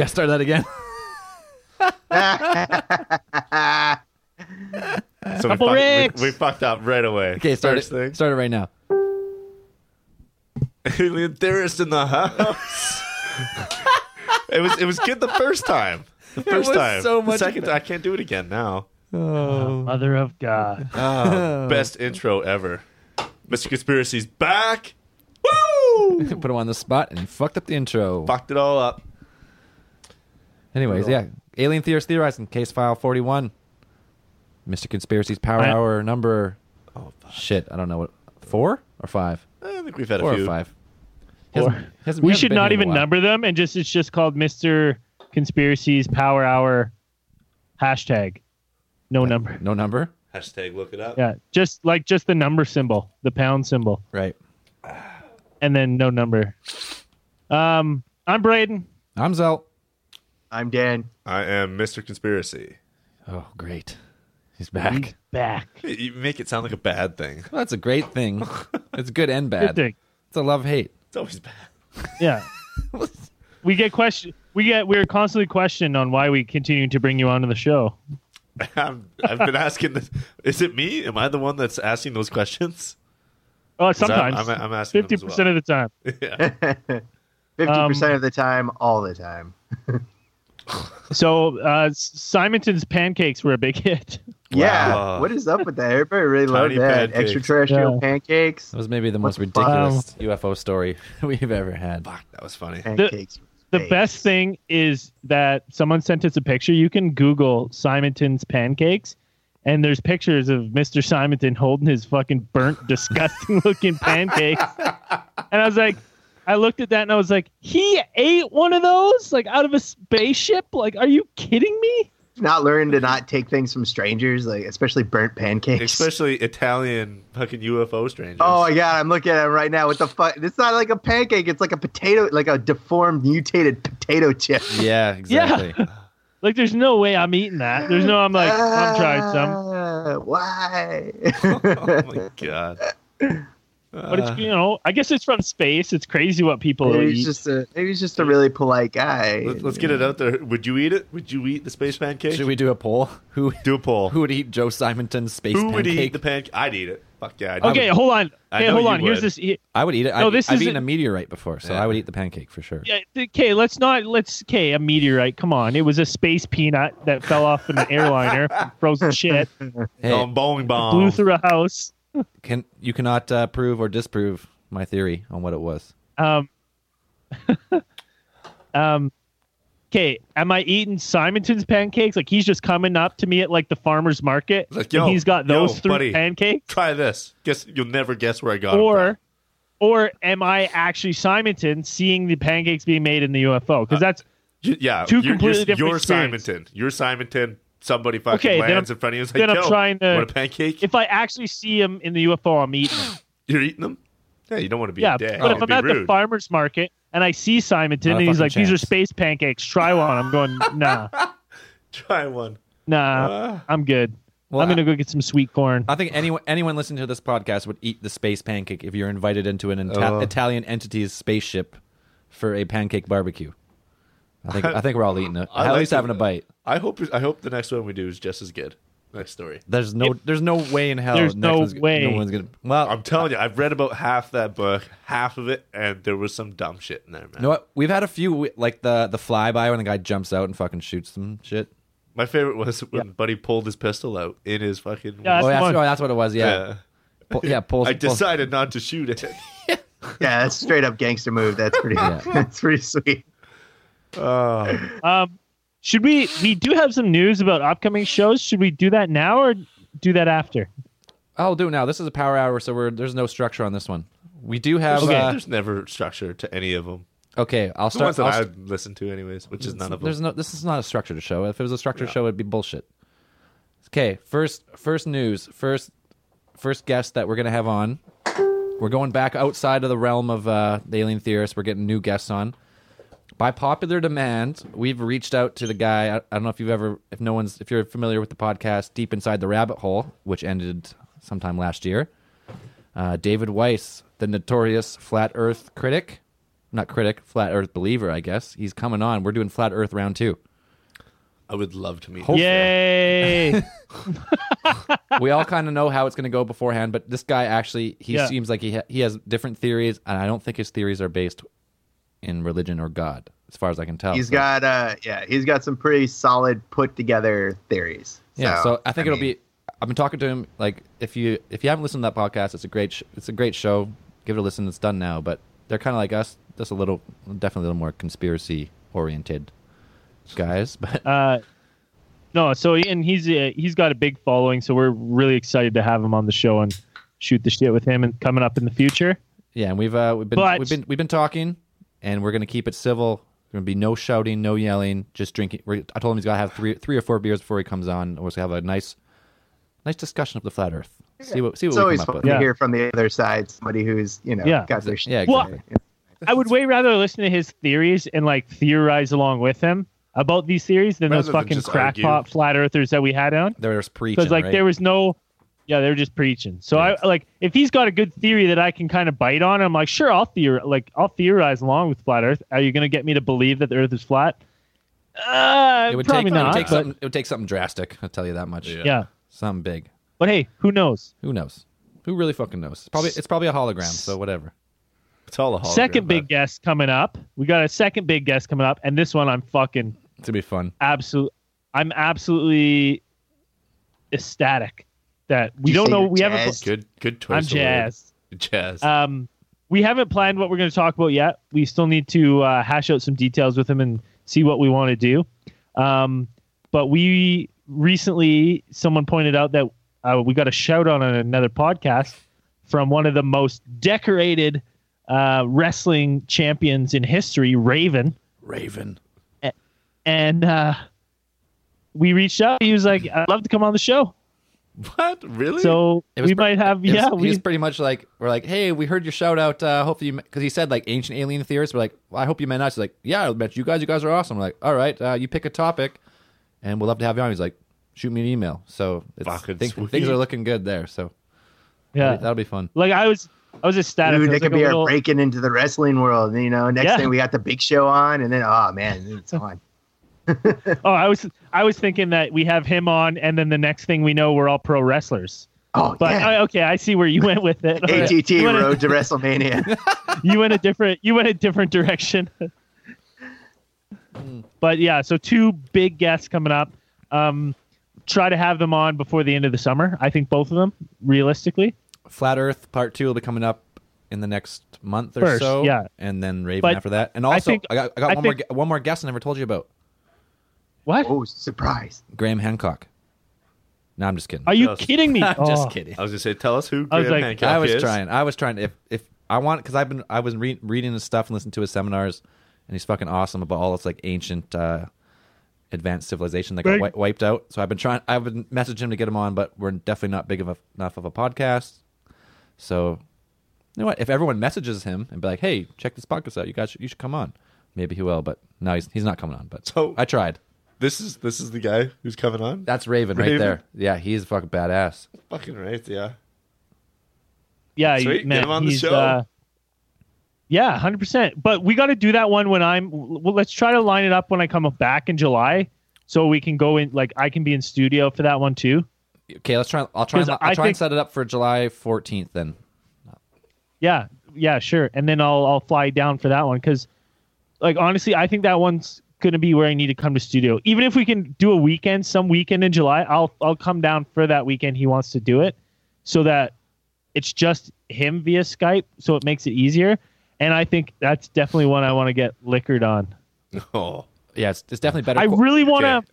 shit. everybody- You gotta start that again. So we, Couple fucked, we, we fucked up right away. Okay, start First it. thing. Start it right now. Alien theorist in the house. it was it was good the first time. The first was time. so The much second I can't do it again now. Oh. Mother of God. Oh, best intro ever. Mr. Conspiracy's back. Woo! Put him on the spot and fucked up the intro. Fucked it all up. Anyways, yeah. Alien theorists theorizing. Case file 41. Mr. Conspiracy's power I- hour number. Oh, fuck. Shit, I don't know what. Four or five? I think we've had a Four few. or five. Or- Hasn't- hasn't- we hasn't should been not here in a even while. number them and just it's just called Mr. Conspiracies Power Hour hashtag. No number. No number? Hashtag look it up. Yeah, just like just the number symbol, the pound symbol, Right. and then no number. Um, I'm Braden. I'm Zelt. I'm Dan. I am Mr. Conspiracy. Oh, great. He's back. Back. You make it sound like a bad thing. Well, that's a great thing. It's good and Good bad. thing. It's a love hate. It's always bad. Yeah. we get question. We get. We're constantly questioned on why we continue to bring you onto the show. I'm, I've been asking this. Is it me? Am I the one that's asking those questions? Oh, 'Cause I'm- sometimes. I'm, I'm asking Fifty them as percent of the time. well. Yeah. Fifty percent Um, of the time, all the time. So uh, Simonton's pancakes were a big hit. Yeah. Wow. What is up with that? Everybody really loved Tiny that. pancakes. Extraterrestrial Yeah. pancakes. That was maybe the most the fuck? ridiculous UFO story we've ever had. Fuck, that was funny. Pancakes. from The space. best thing is that someone sent us a picture. You can Google Simonton's pancakes, and there's pictures of Mr. Simonton holding his fucking burnt, disgusting looking pancakes. And I was like, I looked at that and I was like, he ate one of those, like out of a spaceship. Like, are you kidding me? Not learn to not take things from strangers, like especially burnt pancakes. Especially Italian fucking UFO strangers. Oh my god, I'm looking at it right now. What the fuck? It's not like a pancake. It's like a potato, like a deformed, mutated potato chip. Yeah, exactly. Like, there's no way I'm eating that. There's no, I'm like, I'm trying some. Why? oh my god. But it's, uh, you know, I guess it's from space. It's crazy what people maybe eat. he's just a maybe he's just a really polite guy. Let, us get it out there. Would you eat it? Would you eat the space pancake? Should we do a poll? Who do a poll? who would eat Joe Simonton's space pancake? Who would eat the pancake? I'd eat it. Fuck yeah. I'd okay, eat it. hold on. I Okay, know hold you on. Here's would. this. he- I would eat it. No, I've, this I've is eaten a- a meteorite before, so Yeah. I would eat the pancake for sure. Yeah, okay, let's not let's okay, a meteorite. Come on. It was a space peanut that fell off an airliner from frozen shit, Hey, Oh, bowling bomb. blew through a house. Can you cannot uh, prove or disprove my theory on what it was? Um Um Okay, am I eating Simonton's pancakes? Like he's just coming up to me at like the farmer's market Like, yo, and he's got those yo, three buddy. pancakes? Try this. Guess you'll never guess where I got. Or or am I actually Simonton seeing the pancakes being made in the UFO? Because that's from. Y- Yeah, two you're, completely you're, different You're experience. Simonton. You're Simonton. Somebody fucking Okay, then lands in front of you. It's then like, I'm trying to- want a pancake? if I actually see him in the UFO, I'm eating them. You're eating them? Yeah, you don't want to be yeah, a dick. but if I'm be at the farmer's market and I see Simonton Not and he's fucking like, "These are space pancakes. Try one." I'm going, "Nah, Try one. nah, Uh, I'm good. Well, I'm gonna go get some sweet corn." I think anyone anyone listening to this podcast would eat the space pancake if you're invited into an Ita- Oh. Italian entity's spaceship for a pancake barbecue. I think I think we're all eating it. I At like least to- having a bite. I hope. I hope the next one we do is just as good. Next story. There's no there's no way in hell. There's next no one's- way. No one's gonna. Well, I'm telling you, I've read about half that book, half of it, and there was some dumb shit in there, man. you know what? We've had a few like the the flyby when the guy jumps out and fucking shoots some shit. My favorite was when Buddy pulled his pistol out in his fucking. Yeah, Oh, That's that's, one. oh, that's what it was. Yeah, Pull- yeah. Pulls, I pulls- decided not to shoot it. yeah, that's straight up gangster move. That's pretty. Yeah. that's pretty sweet. Oh, Um, should we? We do have some news about upcoming shows. Should we do that now or do that after? I'll do it now. This is a power hour, so we're there's no structure on this one. We do have. Okay. uh, there's never structure to any of them. okay, I'll start. The start. ones that I'll listen to, anyways, which is none of them. There's no. This is not a structured show. If it was a structured show, it'd be bullshit. Okay, first first news. First first guest that we're gonna have on. We're going back outside of the realm of uh, the alien theorists. We're getting new guests on. By popular demand, we've reached out to the guy. I, I don't know if you've ever, if no one's, if you're familiar with the podcast Deep Inside the Rabbit Hole, which ended sometime last year. Uh, David Weiss, the notorious flat Earth critic, not critic, flat Earth believer, I guess. He's coming on. We're doing flat Earth round two. I would love to meet. Hopefully. Yay! we all kind of know how it's going to go beforehand, but this guy actually he Yeah. seems like he ha- he has different theories, and I don't think his theories are based in religion or God, as far as I can tell. He's So- got uh yeah, he's got some pretty solid put together theories. yeah. So I think it'll mean, be. I've been talking to him. Like if you if you haven't listened to that podcast, it's a great sh- it's a great show. Give it a listen. It's done now, but they're kind of like us, just a little, definitely a little more conspiracy oriented guys. But uh, no, so and he's uh, he's got a big following, so we're really excited to have him on the show and shoot the shit with him and coming up in the future. Yeah, and we've uh, we've been But- we've been we've been talking, and we're gonna keep it civil. There's gonna be no shouting, no yelling, just drinking. We're, I told him he's gotta have three three or four beers before he comes on. We're gonna have a nice nice discussion of the flat Earth. See what see it's what we always come fun up to. Yeah. hear from the other side somebody who's, you know, Yeah. got their shit. Yeah, Well. I would way rather listen to his theories and like theorize along with him about these theories than Rather those than fucking argue. crackpot flat earthers that we had on. There was just preaching, Because like right? there was no, yeah, they're just preaching. So Yeah. I like if he's got a good theory that I can kind of bite on, I'm like, sure, I'll theor like I'll theorize along with flat Earth. Are you gonna get me to believe that the Earth is flat? Uh, it would probably take not. it would take but, something it would take something drastic. I'll tell you that much. Yeah. yeah, something big. but hey, who knows? Who knows? Who really fucking knows? It's probably it's probably a hologram. So whatever. It's all a hologram, second big but- guest coming up. We got a second big guest coming up, and this one I'm fucking gonna be fun. absolute. I'm absolutely ecstatic that we You don't know. you're We haven't. jazzed? Good, good choice. I'm of word. jazzed. Jazz. Um, we haven't planned what we're going to talk about yet. We still need to uh, hash out some details with him and see what we want to do. Um, but we recently, someone pointed out that uh, we got a shout out on another podcast from one of the most decorated uh, wrestling champions in history, Raven. Raven. And uh, we reached out. He was like, I'd love to come on the show. what? Really? So It was we pre- might have, It was- yeah, he we, was pretty much like we're like, hey, we heard your shout out. Uh, hopefully, because he said like ancient alien theorists. We're like, well, I hope you meant us. He's like, yeah, I met you guys. You guys are awesome. We're like, all right, uh, you pick a topic, and we'll love to have you on. He's like, shoot me an email. So it's, Fucking things are looking good there. So yeah. that'll, be, that'll be fun. Like I was, I was ecstatic. Dude, I it was could like be a our little- breaking into the wrestling world. You know, next Yeah. thing we got the big show on, and then oh man, it's on. Oh, I was I was thinking that we have him on, and then the next thing we know, we're all pro wrestlers. Oh But yeah. I, okay, I see where you went with it. ATT you, went a, Road to WrestleMania. you went a different you went a different direction. but yeah, so two big guests coming up. Um, try to have them on before the end of the summer. I think both of them, realistically. Flat Earth Part Two will be coming up in the next month or First, so. yeah. and then Raven But after that. And also, I, think- got, I got I one more think- gue- one more guest I never told you about. What? oh, surprise! Graham Hancock. No, I'm just kidding. Are you Just- kidding me? I'm Oh. just kidding. I was gonna say, tell us who I was Graham like- Hancock I was is. trying. I was trying to. If if I want, because I've been I was re- reading his stuff and listening to his seminars, and he's fucking awesome about all this like ancient, uh, advanced civilization that got Big- wi- wiped out. So I've been trying. I've been messaging him to get him on, but we're definitely not big of a, enough of a podcast. So you know what? If everyone messages him and be like, "Hey, check this podcast out. You guys, should, you should come on." Maybe he will, but no, he's he's not coming on. But So- I tried. This is this is the guy who's coming on. That's Raven, right there. Yeah, he's a fucking badass. Fucking right, yeah. Yeah, Sweet, man, get him on the show. Uh, yeah, hundred percent. But we got to do that one when I'm. Well, let's try to line it up when I come back in July, so we can go in. Like I can be in studio for that one too. Okay, let's try. I'll try. And, I I'll try and set it up for July 14th. Then Yeah, yeah, sure. And then I'll I'll fly down for that one because, like, honestly, I think that one's gonna be where I need to come to studio. Even if we can do a weekend, some weekend in July, I'll I'll come down for that weekend. He wants to do it, so that it's just him via Skype, so it makes it easier. And I think that's definitely one I want to get liquored on. Oh, yeah, it's, it's definitely better. I really want to. Okay.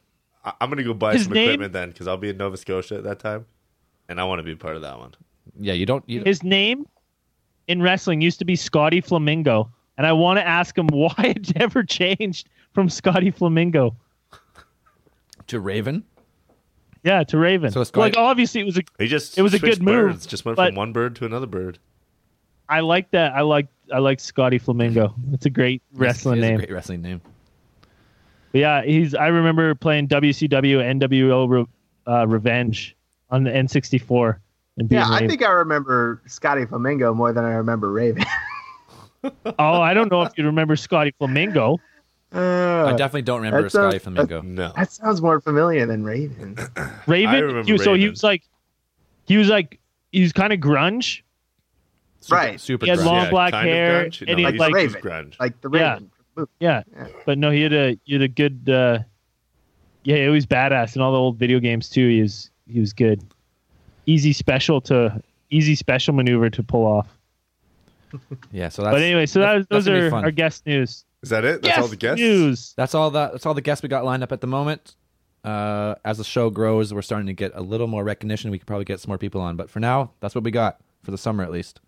I- I'm gonna go buy some name- equipment then because I'll be in Nova Scotia at that time, and I want to be part of that one. yeah, you don't. You, His name in wrestling used to be Scotty Flamingo, and I want to ask him why it never changed from Scotty Flamingo. to Raven. Yeah, to Raven. So it's Scotty- like obviously it was a. He just It was a switched good move, birds, Just went from one bird to another bird. I like that. I like I like Scotty Flamingo. It's a great wrestling It is a name. great wrestling name. But yeah, he's. I remember playing WCW NWO Re, uh, Revenge on the N64 and being Yeah, I think I remember Scotty Flamingo more than I remember Raven. Oh, I don't know if you remember Scotty Flamingo. Uh, I definitely don't remember That Scotty sounds- Flamingo. No. that sounds more familiar than Raven. Raven. I remember he- so he was like, he was like, he was kind of grunge. right. Super He had grungy. long black kind of hair, grunge? and he had he's like, Raven. grunge. Like the Yeah. Raven. yeah, Yeah. but no, he had a he had a good, uh, yeah, he was badass in all the old video games too. He was he was good. Easy special to easy special maneuver to pull off. Yeah, so that's but anyway, so that, that's- that's those gonna are our guest news. Is that it? That's guest all the guests? news. That's all that. That's all the guests we got lined up at the moment. Uh, as the show grows, we're starting to get a little more recognition. We could probably get some more people on, but for now, that's what we got for the summer at least.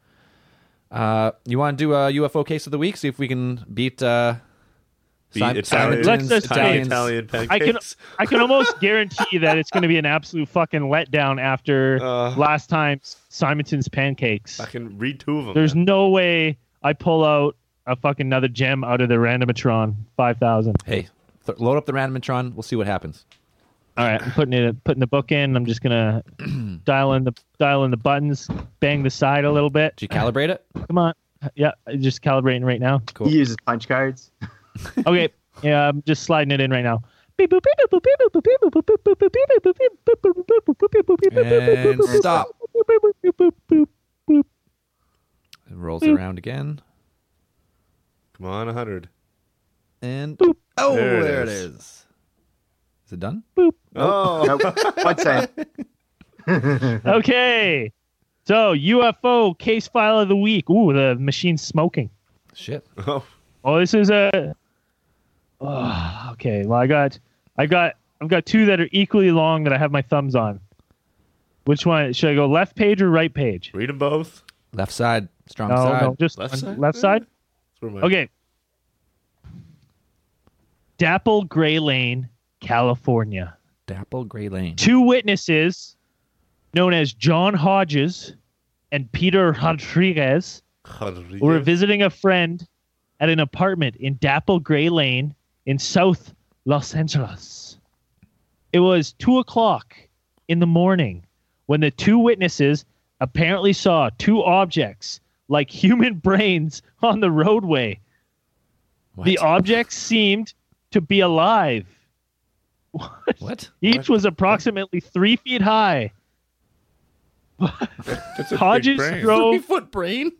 Uh, you want to do a UFO case of the week? See if we can beat uh, Beat Sim- Italian, Let's just Italian, say- Italian I can. I can almost guarantee that it's going to be an absolute fucking letdown after Uh. last time's Simonton's pancakes. I can read two of them. There's man. no way I pull out a fucking another gem out of the randomatron 5000. Hey, th- load up the randomatron. We'll see what happens. All right, I'm putting it putting the book in. I'm just gonna dial in the dial in the buttons, bang the side a little bit. Did you calibrate it? Come on, yeah, just calibrating right now. Cool. He uses punch cards. Okay, yeah, I'm just sliding it in right now. And stop. It rolls around again. Come on, 100. And oh, There there, it it is. is. Is it done? Oh, Nope. One cent. Okay, so UFO case file of the week. Ooh, the machine's smoking. Shit. oh. Oh, this is a. Oh, okay. Well, I got, I got, I've got two that are equally long that I have my thumbs on. Which one should I go? Left page or right page? Read them both. Left side, strong No, side. no, just Left side? Left side. That's where my- Okay. Dapple Gray Lane, California. Dapple Gray Lane. Two witnesses, known as John Hodges and Peter Rodriguez, were visiting a friend at an apartment in Dapple Gray Lane in South Los Angeles. It was two o'clock in the morning when the two witnesses apparently saw two objects like human brains on the roadway. What? The objects seemed to be alive. what? Each What? was approximately three feet high. That's a big Hodges brain. drove Three foot brain.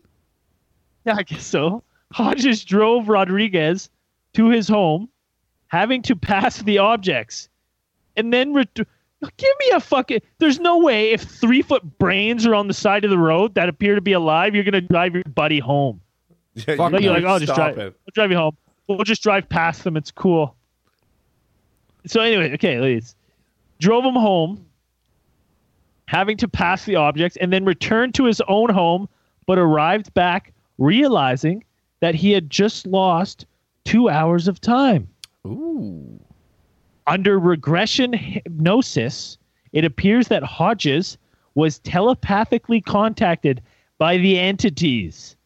Yeah, I guess so. Hodges drove Rodriguez to his home, having to pass the objects, and then ret- give me a fucking. There's no way if three foot brains are on the side of the road that appear to be alive, you're gonna drive your buddy home. Yeah, Fuck. You're like, can't oh, just drive. it. I'll drive you home. We'll just drive past them. It's cool. So anyway, okay, ladies, drove him home, having to pass the objects, and then returned to his own home, but arrived back realizing that he had just lost two hours of time. Ooh. Under regression hypnosis, it appears that Hodges was telepathically contacted by the entities,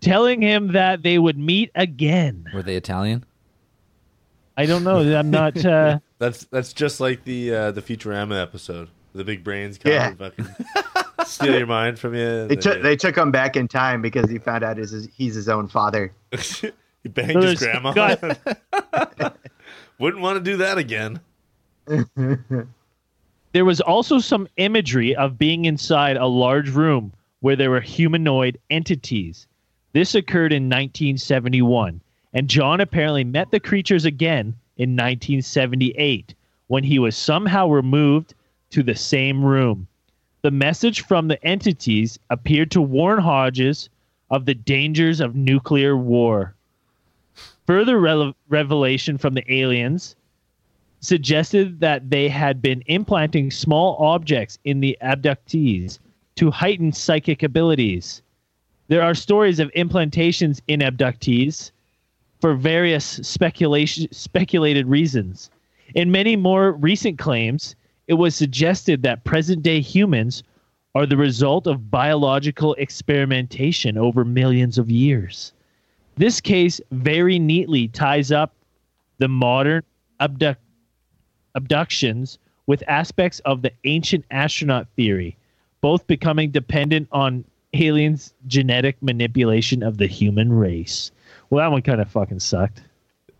telling him that they would meet again. Were they Italian? I don't know. I'm not. Uh, That's that's just like the uh, the Futurama episode. The big brains come Yeah. and fucking steal your mind from you. They took they took him back in time because he found out his, he's his own father. he banged his grandma. God. Wouldn't want to do that again. there was also some imagery of being inside a large room where there were humanoid entities. This occurred in 1971, and John apparently met the creatures again in 1978 when he was somehow removed to the same room. The message from the entities appeared to warn Hodges of the dangers of nuclear war. Further rele- revelation from the aliens suggested that they had been implanting small objects in the abductees to heighten psychic abilities. There are stories of implantations in abductees for various speculation speculated reasons. In many more recent claims, it was suggested that present-day humans are the result of biological experimentation over millions of years. This case very neatly ties up the modern abduct abductions with aspects of the ancient astronaut theory, both becoming dependent on aliens genetic manipulation of the human race. Well, that one kind of fucking sucked.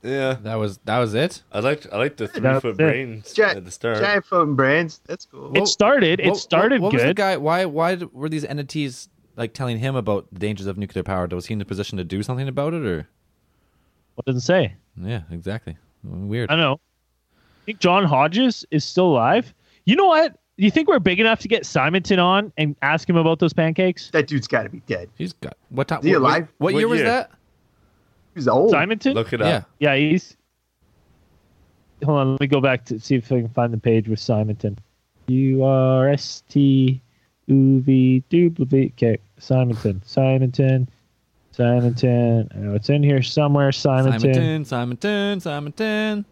Yeah, That was that was it. I liked I liked the three That's foot it. brains Gi- at the start. Giant phone brains. That's cool. It started. It What- started what, what Was the guy? Why? Why were these entities like telling him about the dangers of nuclear power? Was he in a position to do something about it, or? What did it say? Yeah, exactly. Weird. I don't know. think John Hodges is still alive. You know what? You think we're big enough to get Simonton on and ask him about those pancakes? that dude's got to be dead. He's got what time? Is he what, alive? What, What year was that? He's old. Simonton? Look it up. Yeah. up. Yeah, he's. Hold on, let me go back to see if I can find the page with Simonton. U R S T U V W V. Okay, Simonton, Simonton, Simonton. I know it's in here somewhere. Simonton. Simonton, Simonton, Simonton.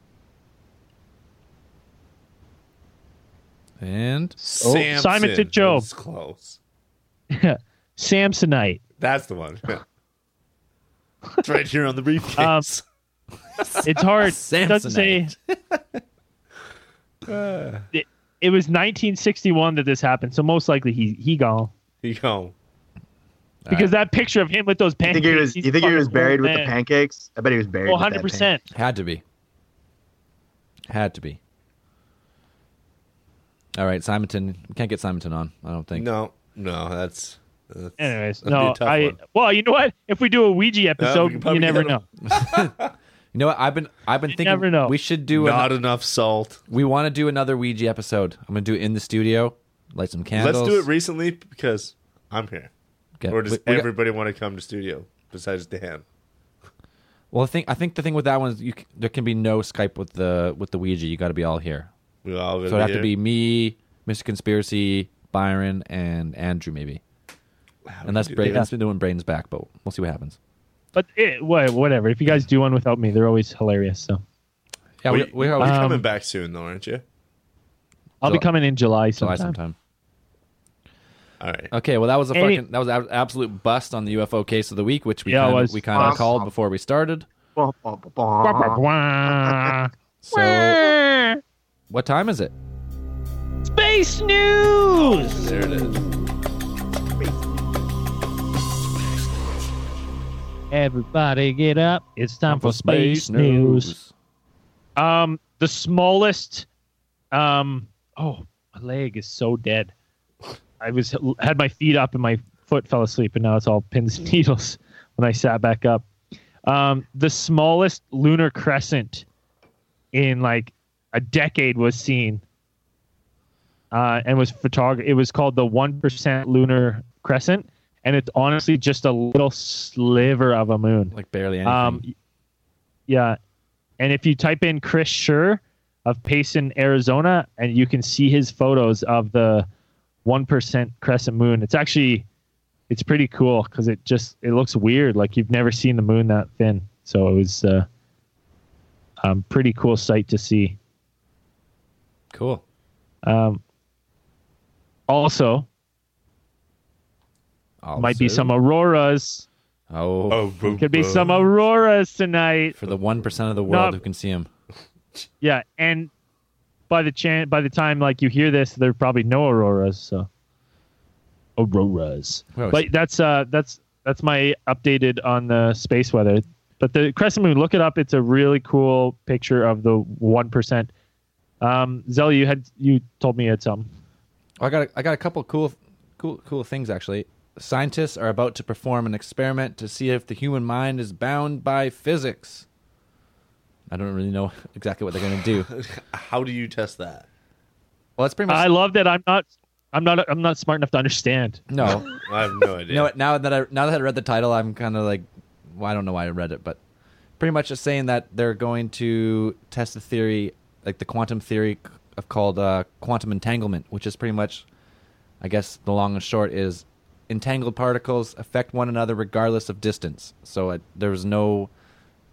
And Oh. Simonton Joe. That was close. Samsonite. That's the one. it's right here on the briefcase. Um, it's hard. It doesn't say. it, it was 1961 that this happened, so most likely he he gone you gone. because that picture of him with those You pancakes. think he was? You think he was buried old with the pancakes? I bet he was buried. With that 100 percent. had to be. Had to be. All right, Simonton. We can't get Simonton on. I don't think. No, no, that's. that's Anyways, that'd be a no, I. one. Well, you know what? If we do a Ouija uh, we episode, can you never know. him. You know what? I've been I've been thinking never know. we should do a, Not enough salt. we want to do another Ouija episode. I'm gonna do it in the studio, light some candles. Let's do it recently because I'm here. Get- Or does we- we got- everybody want to come to studio besides Dan? well, I think I think the thing with that one is you c- there can be no Skype with the with the Ouija. You got to be all here. We all So it'd have to be me, Mr. Conspiracy, Byron, and Andrew maybe. Unless do Bra- that? unless we're doing brains back, but we'll see what happens. But it, whatever. If you guys do one without me, they're always hilarious. So Yeah, we, we, we are always Um, coming back soon, though, aren't you? I'll be coming in July July sometime. sometime. All right. Okay, well that was a Any- fucking that was an absolute bust on the UFO case of the week, which we Yeah, kind of we kind of Awesome. called before we started. So, what time is it? Space news. There it is. Everybody get up. It's time for space, news. Um, the smallest. Um. Oh, my leg is so dead. I was had my feet up and my foot fell asleep, and now it's all pins and needles when I sat back up. Um, the smallest lunar crescent in like a decade was seen, uh, and was photog. It was called the one percent lunar crescent, and it's honestly just a little sliver of a moon. Like barely anything. Um, yeah, and if you type in Chris Schur of Payson, Arizona, and you can see his photos of the one percent crescent moon. It's actually it's pretty cool because it just it looks weird, like you've never seen the moon that thin. So it was uh, um, pretty cool sight to see. cool. Um, also, might be some auroras. Oh, Oh, boo, Could be boo. some auroras tonight. for the one percent of the world No. who can see them. Yeah, and by the chan- by the time like you hear this, there are probably no auroras. So auroras, Well, but that's uh that's that's my updated on the space weather. But the crescent moon, look it up. It's a really cool picture of the one percent. Um, Zelly, you had you told me you had some. Oh, I got a, I got a couple cool cool cool things actually. Scientists are about to perform an experiment to see if the human mind is bound by physics. I don't really know exactly what they're going to do. How do you test that? Well, that's pretty much I love that. I'm not. I'm not. I'm not smart enough to understand. no. I have no idea. You know what? Now that I now that I read the title, I'm kind of like, well, I don't know why I read it, but pretty much just saying that they're going to test the theory, like the quantum theory of called uh, quantum entanglement, which is pretty much, I guess, the long and short is entangled particles affect one another regardless of distance. So it, there's no,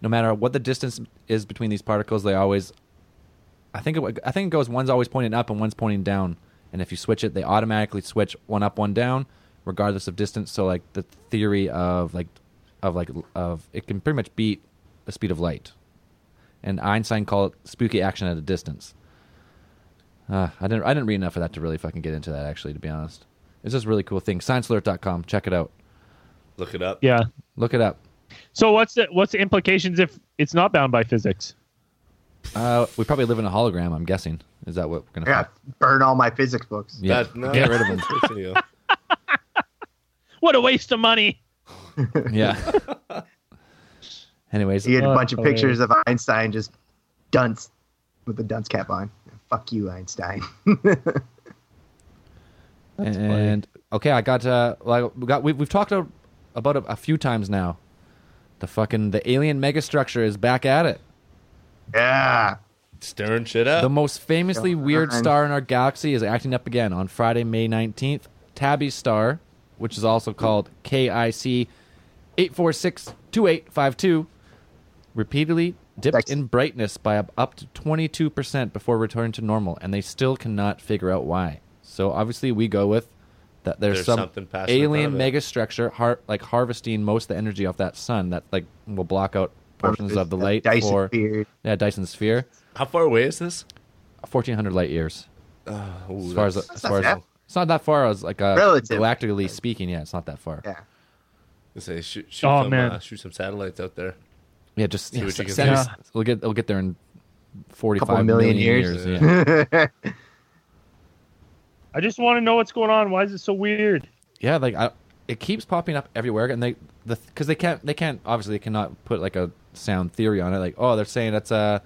no matter what the distance is between these particles, they always, I think it, I think it goes one's always pointing up and one's pointing down, and if you switch it, they automatically switch one up, one down, regardless of distance. So like the theory of like, of like of it can pretty much beat the speed of light, and Einstein called it spooky action at a distance. Uh, I didn't I didn't read enough of that to really fucking get into that actually, to be honest. It's just a really cool thing. ScienceAlert.com. Check it out. Look it up. Yeah. Look it up. So what's the what's the implications if it's not bound by physics? Uh, we probably live in a hologram. I'm guessing. Is that what we're gonna? Yeah, burn all my physics books. Yeah. That- no, Get rid of them. what you know. What a waste of money. Yeah. Anyways, He had a Oh, bunch of hilarious. pictures of Einstein just dunce with the dunce cap on. Fuck you, Einstein. and okay, I got uh, like we got we've, we've talked a- about it a few times now. The fucking the alien megastructure is back at it. yeah. Stirring shit up. The most famously Come weird star in our galaxy is acting up again on Friday, May 19th. Tabby star, which is also called KIC 8462852, repeatedly dipped Thanks. in brightness by up- up to 22% before returning to normal, and they still cannot figure out why. So obviously, we go with that there's, There's some something alien front of it. megastructure, har- like harvesting most of the energy off that sun that like will block out portions of the light Dyson for beard. yeah Dyson sphere. How far away is this? 1400 light years Ooh, as far as as far as it's not that far as like uh, Relative. galactically speaking yeah it's not that far Yeah. I say shoot, shoot Oh, some man. Uh, shoot some satellites out there. yeah just See yeah, what you can send do. us- we'll get we'll get there in 45 Couple million million years. years, yeah. I just want to know what's going on. Why is it so weird? yeah like I, it keeps popping up everywhere and they the because they can't they can't obviously they cannot put like a sound theory on it like oh they're saying it's a uh,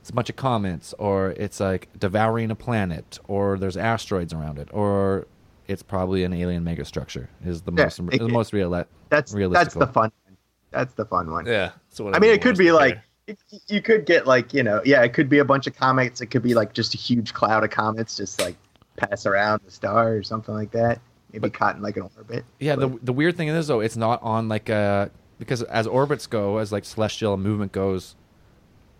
it's a bunch of comets or it's like devouring a planet or there's asteroids around it or it's probably an alien megastructure is the Yeah, most it- the most real That's that's the fun. one. That's the fun one. Yeah. that's what I mean, it could most be like prepared. you could get like you know, yeah, it could be a bunch of comets. It could be like just a huge cloud of comets just like pass around the star or something like that. Maybe caught in like an orbit. Yeah, the But- the weird thing is though, it's not on like a because as orbits go, as like celestial movement goes,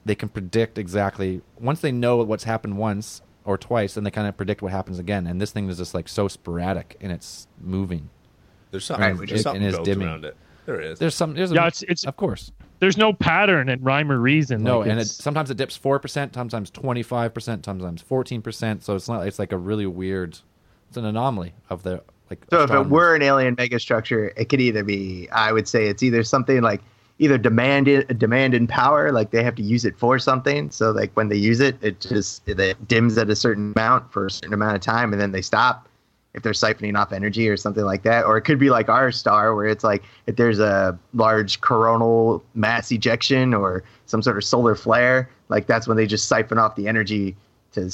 they can predict exactly once they know what's happened once or twice, then they kind of predict what happens again. And this thing is just like so sporadic and it's moving. there's something, Right, there's it- something it is goes dimming. around it. There is. There's some there's a, Yeah, it's- it's- of course There's no pattern and rhyme or reason. no, Like, and it, sometimes it dips four percent, sometimes twenty five percent, sometimes fourteen percent. So it's not it's like a really weird. It's an anomaly of the like. So if it were an alien megastructure, it could either be, I would say, it's either something like either demand it, demand in power, like they have to use it for something. So like when they use it, it just it dims at a certain amount for a certain amount of time, and then they stop if they're siphoning off energy or something like that. Or it could be like our star, where it's like if there's a large coronal mass ejection or some sort of solar flare, like that's when they just siphon off the energy to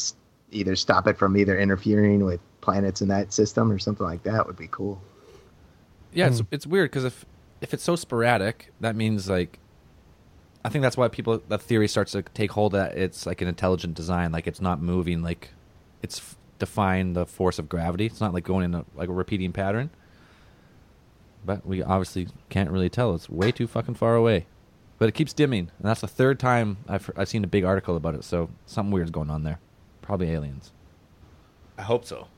either stop it from either interfering with planets in that system or something like that would be cool. Yeah, it's hmm. it's weird because if if it's so sporadic, that means like I think that's why people that theory starts to take hold that it's like an intelligent design, like it's not moving, like it's f- defying the force of gravity. It's not like going in a like a repeating pattern. But we obviously can't really tell. It's way too fucking far away. But it keeps dimming, and that's the third time I've I've seen a big article about it. So something weird's going on there. Probably aliens. I hope so.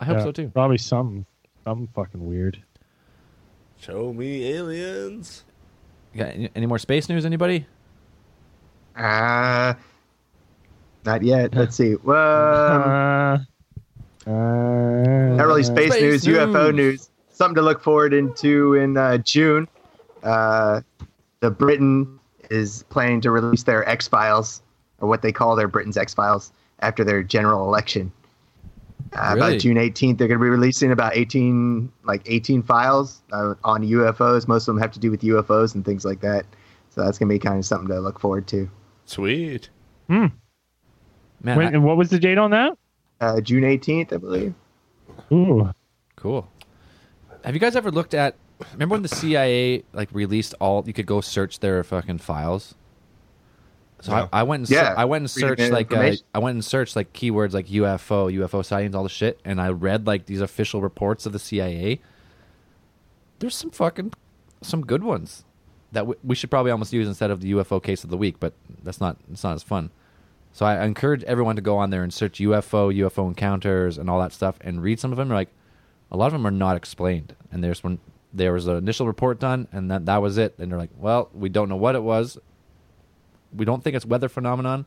I hope yeah, so too. Probably something, something fucking weird. Show me aliens. You got any, any more space news? Anybody? Uh not yet. Let's see. Um, Uh, uh, not really space, Space news, UFO news. news. Something to look forward into in uh, June. Uh, the Britain is planning to release their X Files, or what they call their Britain's X Files, after their general election. Uh, Really? About June 18th, they're going to be releasing about 18, like 18 files uh, on UFOs. Most of them have to do with UFOs and things like that. So that's going to be kind of something to look forward to. Sweet. Man, when, I- and what was the date on that? Uh, June 18th, I believe. Ooh, Cool. Have you guys ever looked at? Remember when the CIA like released all? You could go search their fucking files. So Yeah. I, I went and Yeah, ser- I went and searched like uh. I went and searched like keywords like UFO, UFO sightings, all the shit, and I read like these official reports of the CIA. There's some fucking some good ones that w- we should probably almost use instead of the UFO case of the week, but that's not it's not as fun. So I encourage everyone to go on there and search UFO, UFO encounters, and all that stuff, and read some of them. They're like a lot of them are not explained, and there's one there was an initial report done, and that that was it. And they're like, well, we don't know what it was. We don't think it's weather phenomenon,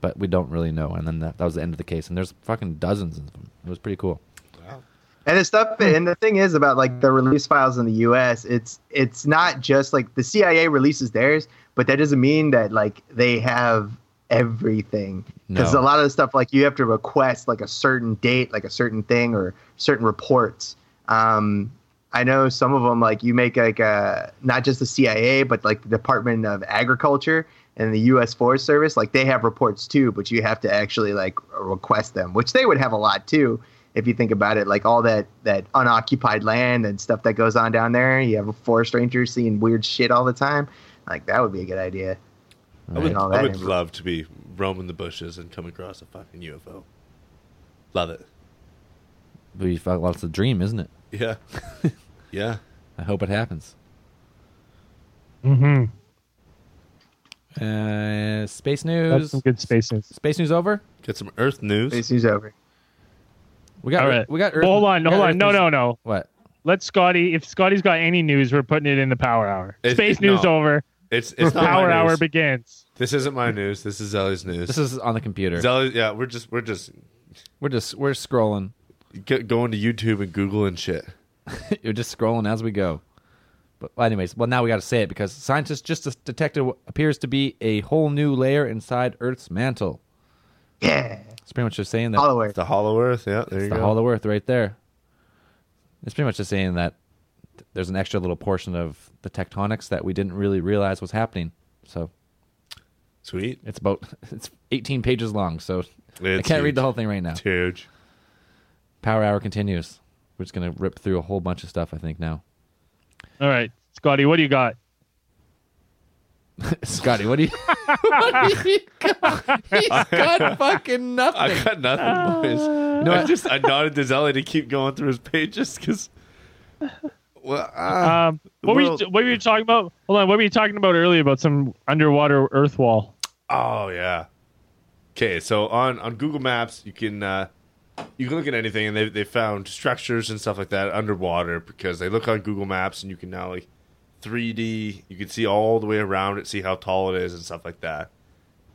but we don't really know. And then that, that was the end of the case. And there's fucking dozens of them. It was pretty cool. Wow. And the stuff, and the thing is about like the release files in the U.S. It's it's not just like the CIA releases theirs, but that doesn't mean that like they have everything because No. a lot of the stuff like you have to request like a certain date, like a certain thing or certain reports. Um, I know some of them like you make like a not just the CIA, but like the Department of Agriculture and the U.S. Forest Service, like they have reports too, but you have to actually like request them, which they would have a lot too if you think about it, like all that that unoccupied land and stuff that goes on down there. You have a forest ranger seeing weird shit all the time. Like that would be a good idea. I would, I would love to be roaming the bushes and come across a fucking UFO. Love it. We felt well, it's a dream, isn't it? Yeah. yeah. I hope it happens. Mm-hmm. Uh, space That's news. some good space news. Space news over. Get some Earth news. Space news over. We got. All right. We got. Earth, Well, hold on, hold on. Earth No, news- no, no. What? Let Scotty. If Scotty's got any news, we're putting it in the power hour. It- Space it- news no. over. It's it's not power my hour news. begins. This isn't my news. This is Zelly's news. This is on the computer. Zelly. Yeah, we're just we're just We're just we're scrolling. g- going to YouTube and Google and shit. You're just scrolling as we go. But well, anyways, well now we got to say it because scientists just detected what appears to be a whole new layer inside Earth's mantle. Yeah, It's pretty much just saying that follower. The Hollow Earth. Yeah, there you it's the go. hollow Earth right there. It's pretty much just saying that th- there's an extra little portion of the tectonics that we didn't really realize was happening. So Sweet. it's about it's 18 pages long. So I can't read the whole thing right now. It's huge. Power hour continues. We're just gonna rip through a whole bunch of stuff. I think now. All right, Scotty, what do you got? Scotty, what do you? what do you got? He's got fucking nothing. I got nothing, boys. know I just I nodded to Zelly to keep going through his pages because. Well, uh, Um, what were you what were you talking about? Hold on, what were you talking about earlier about some underwater Earth wall? Oh yeah. Okay, so on on Google Maps you can uh, you can look at anything and they they found structures and stuff like that underwater because they look on Google Maps and you can now like 3D you can see all the way around it, see how tall it is and stuff like that.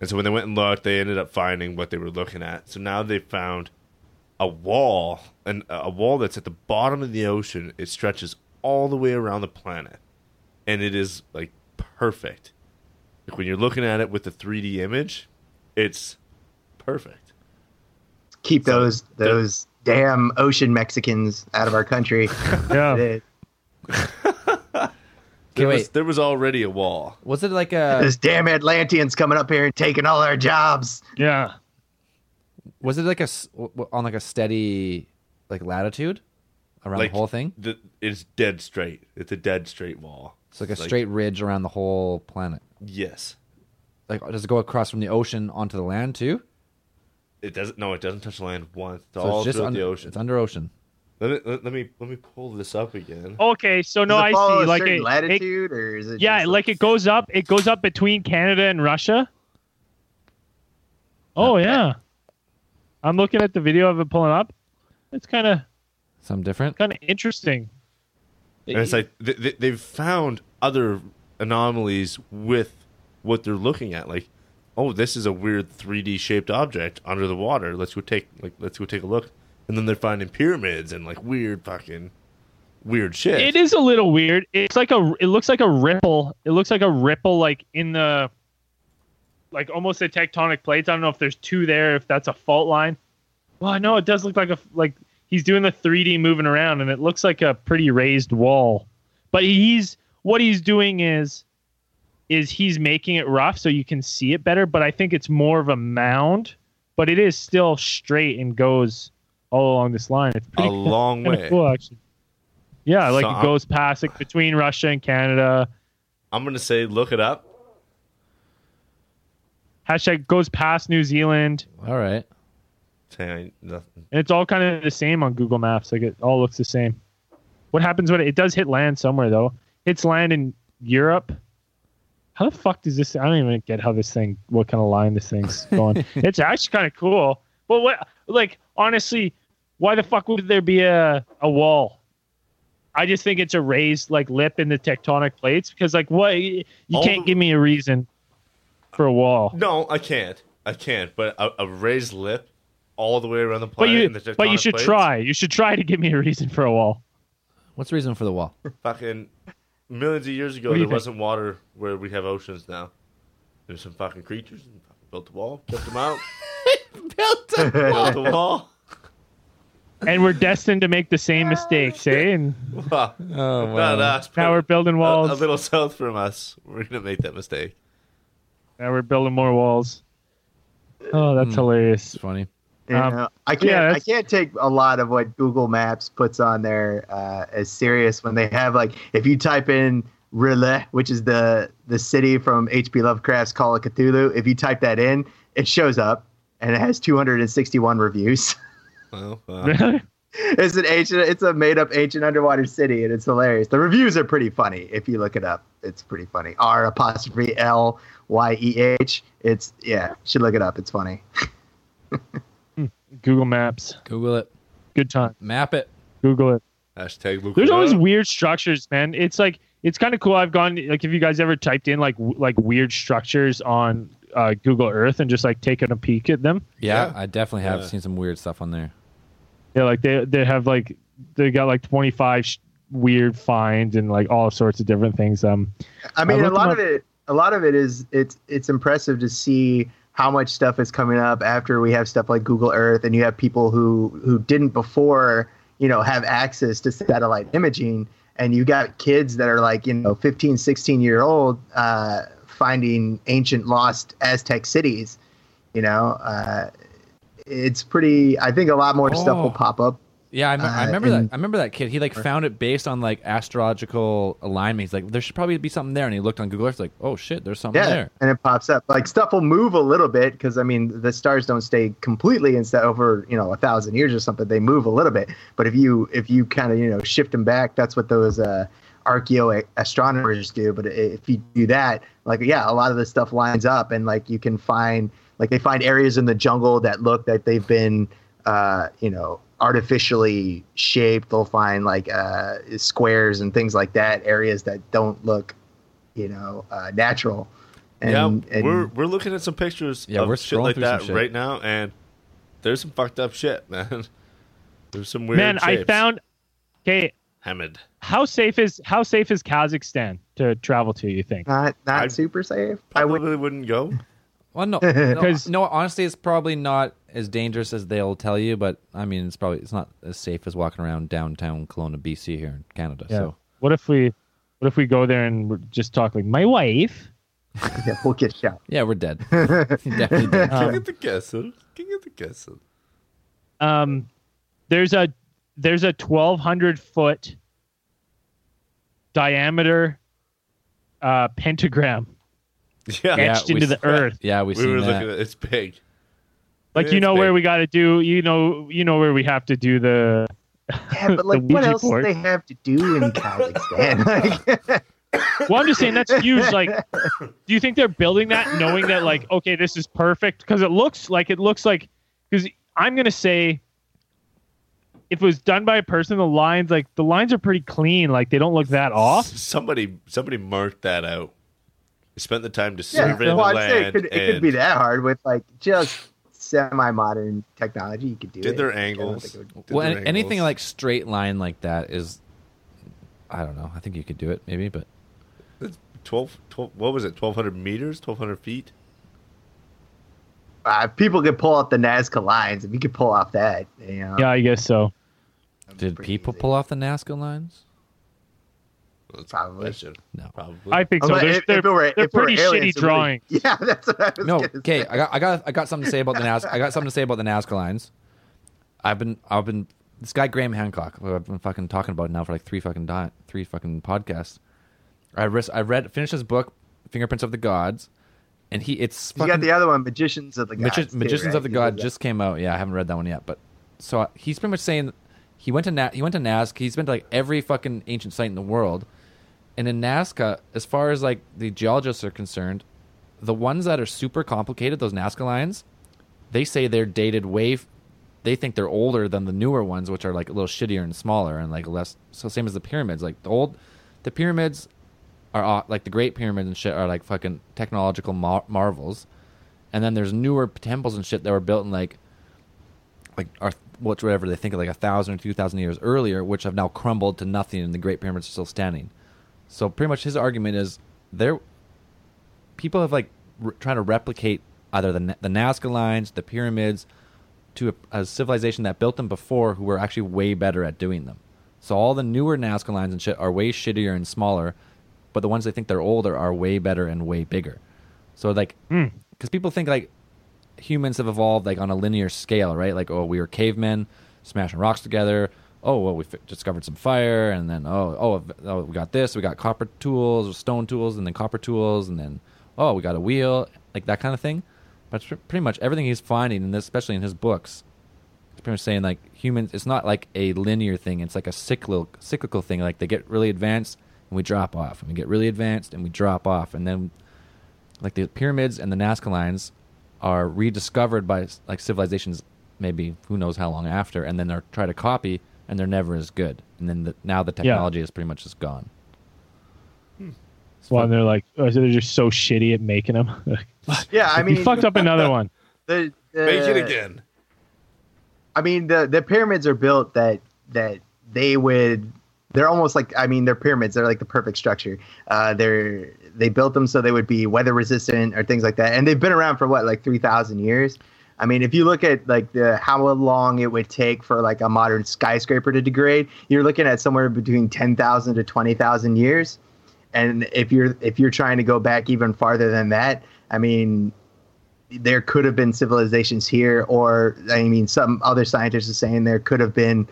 And so when they went and looked, they ended up finding what they were looking at. So now they found a wall and a wall that's at the bottom of the ocean. It stretches all the way around the planet, and it is like perfect. Like when you're looking at it with the 3D image, it's perfect. Keep those those damn ocean Mexicans out of our country. Yeah, It- There was, wait. there was already a wall. Was it like a? Those damn Atlanteans coming up here and taking all our jobs. yeah. Was it like a on like a steady like latitude around Like the whole thing? The, it's dead straight. It's a dead straight wall. It's like a straight ridge around the whole planet. Yes. Like, does it go across from the ocean onto the land too? It doesn't. No, it doesn't touch land once. It's So all it's just throughout under the ocean. It's under ocean. Let me let, let me let me pull this up again. Okay, so no, I see. a Like certain it, it, latitude, or is it? yeah, just like it goes up. It goes up between Canada and Russia. Oh yeah, I'm looking at the video of it pulling up. It's kind of Some different. kind of interesting. And it's like they, they, they've found other anomalies with what they're looking at. Like, oh, this is a weird 3D shaped object under the water. Let's go take like let's go take a look. And then they're finding pyramids and like weird fucking weird shit. It is a little weird. It's like a. It looks like a ripple. It looks like a ripple, like in the, like almost the tectonic plates. I don't know if there's two there. If that's a fault line. Well, I know it does look like a like he's doing the 3D moving around, and it looks like a pretty raised wall. But he's what he's doing is, is he's making it rough so you can see it better. But I think it's more of a mound, but it is still straight and goes all along this line. It's a pretty long way. cool actually. Yeah, like So it I'm- goes past like between Russia and Canada. I'm gonna say look it up. Hashtag goes past New Zealand, All right. Say nothing. and it's all kind of the same on Google Maps. Like it all looks the same. What happens when it, it does hit land somewhere though? Hits land in Europe. How the fuck does this? I don't even get how this thing, what kind of line this thing's going. it's actually kind of cool. But what, like, honestly, why the fuck would there be a a wall? I just think it's a raised like lip in the tectonic plates because like what you All can't the- give me a reason for a wall. No, I can't. I can't. But a, a raised lip all the way around the But planet. you, in the but you should plates. try. You should try to give me a reason for a wall. What's the reason for the wall? Fucking millions of years ago, there think? wasn't water where we have oceans now. There's some fucking creatures and fucking built the wall, kept them out, built the wall. And we're destined to make the same mistakes, eh? And Well, Oh, not us. now we're building a, walls. a little south from us. We're gonna make that mistake. Now we're building more walls. Oh, that's Hmm. hilarious. It's funny. You Um, know, I can't. yeah, I can't take a lot of what Google Maps puts on there uh, as serious when they have like if you type in R'lyeh, which is the the city from H.P. Lovecraft's Call of Cthulhu, if you type that in, it shows up and it has 261 reviews. Well, uh, Really? it's an ancient. It's a made up ancient underwater city, and it's hilarious. The reviews are pretty funny if you look it up. It's pretty funny. R apostrophe L Y E H. It's yeah. You should look it up. It's funny. Google Maps. Google it. Good time. Map it. Google it. hashtag Luke. There's always Vidal. weird structures, man. It's like it's kind of cool. I've gone like if you guys ever typed in like w- like weird structures on uh, Google Earth and just like taken a peek at them. Yeah, Yeah. I definitely have Yeah. seen some weird stuff on there. Yeah, like they they have like they got like 25 sh- weird finds and like all sorts of different things. Um, I mean, a lot of it, a lot of it is it's it's impressive to see how much stuff is coming up after we have stuff like Google Earth, and you have people who who didn't before, you know, have access to satellite imaging, and you got kids that are like, you know, 15, 16 year old, uh, finding ancient lost Aztec cities. You know, uh, it's pretty. I think a lot more stuff Oh. will pop up. Yeah, I, me- I Uh, remember that. I remember that kid. He like found it based on like astrological alignment. He's like, there should probably be something there, and he looked on Google Earth, like, oh shit, there's something Yeah, there. and it pops up. Like stuff will move a little bit because I mean the stars don't stay completely instead over you know a thousand years or something. They move a little bit, but if you if you kind of you know shift them back, that's what those uh, archeo astronomers do. But if you do that, like yeah, a lot of the stuff lines up, and like you can find like they find areas in the jungle that look that they've been uh, you know artificially shaped. They'll find like uh, squares and things like that, areas that don't look you know uh, natural. And, yeah, and we're we're looking at some pictures Yeah, of we're shit like that shit. right now, and there's some fucked up shit, man. There's some weird. man, I found. Okay, Hamid. how safe is how safe is Kazakhstan to travel to? You think? not not I'd super safe. I would. Wouldn't go. Well, no, no, 'Cause- no, honestly, it's probably not as dangerous as they'll tell you, but I mean, it's probably it's not as safe as walking around downtown Kelowna, BC, here in Canada. Yeah. So What if we what if we go there and we're just talk like my wife? Yeah, we'll get shot. yeah, we're dead. Definitely dead. Um, King of the castle. King of the castle. um, there's a there's a 1200 foot diameter uh, pentagram Yeah, Yeah, etched we into the earth. Yeah, we we seen were that. looking at it's big. Like you It's know where we got to do. You know you know where we have to do the. Yeah, but like, what Ouija else do they have to do in Kazakhstan? Like, Well, I'm just saying that's huge. Like, do you think they're building that knowing that like okay, this is perfect because it looks like it looks like because I'm gonna say. If it was done by a person, the lines like the lines are pretty clean. Like they don't look that off. Somebody somebody marked that out. They spent the time to yeah, survey well, the I'd say it land could, it could be that hard with like just semi-modern technology. You could do did it. their angles. would- did well, their an- anything angles. like straight line like that is, I don't know. I think you could do it, maybe, but 12, 12 what was it 1200 meters 1200 feet Uh, people could pull off the Nazca lines. If you could pull off that, you know, Yeah, I guess so. that'd did people easy. pull off the Nazca lines? That's a Probably. question. No. probably I think so. Unless- They're, if, they're, if it were, they're if pretty aliens, shitty it drawing. Yeah, that's what I was No, gonna okay. say. I got, I got, I got something to say about the Nazca. I got something to say about the Nazca lines. I've been, I've been. This guy Graham Hancock, who I've been fucking talking about now for like three fucking di- three fucking podcasts. I read, I read, finished his book, Fingerprints of the Gods, and he, it's You got the other one, Magicians of the Magi- Gods. too, Magicians right? of the God just came out. Yeah, I haven't read that one yet, but so he's pretty much saying he went to Na- he went to Nazca. He's been to like every fucking ancient site in the world, and in Nazca, as far as like the geologists are concerned, the ones that are super complicated, those Nazca lines, they say they're dated way. They think they're older than the newer ones, which are like a little shittier and smaller and like less. So same as the pyramids, like the old, the pyramids are like the Great Pyramids and shit are like fucking technological mar- marvels, and then there's newer temples and shit that were built in like like are whatever they think of like a thousand or two thousand years earlier, which have now crumbled to nothing, and the Great Pyramids are still standing. So pretty much his argument is there. People have like r- trying to replicate either the the Nazca lines, the pyramids, to a, a civilization that built them before, who were actually way better at doing them. So all the newer Nazca lines and shit are way shittier and smaller, but the ones they think they're older are way better and way bigger. So like, hmm. because people think like humans have evolved like on a linear scale, right? Like, oh, we were cavemen smashing rocks together. Oh, well, we discovered some fire, and then oh, oh, oh, we got this. We got copper tools, stone tools, and then copper tools, and then oh, we got a wheel, like that kind of thing. But it's pretty much everything he's finding, and especially in his books, he's pretty much saying like humans. It's not like a linear thing. It's like a cyclical cyclical thing. Like they get really advanced and we drop off, and we get really advanced and we drop off, and then like the pyramids and the Nazca lines are rediscovered by like civilizations maybe who knows how long after and then they're try to copy and they're never as good and then the, now the technology is pretty much just gone Well, and they're like, oh, so they're just so shitty at making them. Yeah, I mean, we fucked up another one. the, the, Make it again. I mean, the the pyramids are built that that they would. They're almost like I mean, they're pyramids. They're like the perfect structure. Uh, they're they built them so they would be weather resistant or things like that. And they've been around for what like three thousand years. I mean, if you look at like the how long it would take for like a modern skyscraper to degrade, you're looking at somewhere between ten thousand to twenty thousand years. And if you're if you're trying to go back even farther than that, I mean, there could have been civilizations here, or I mean, some other scientists are saying there could have been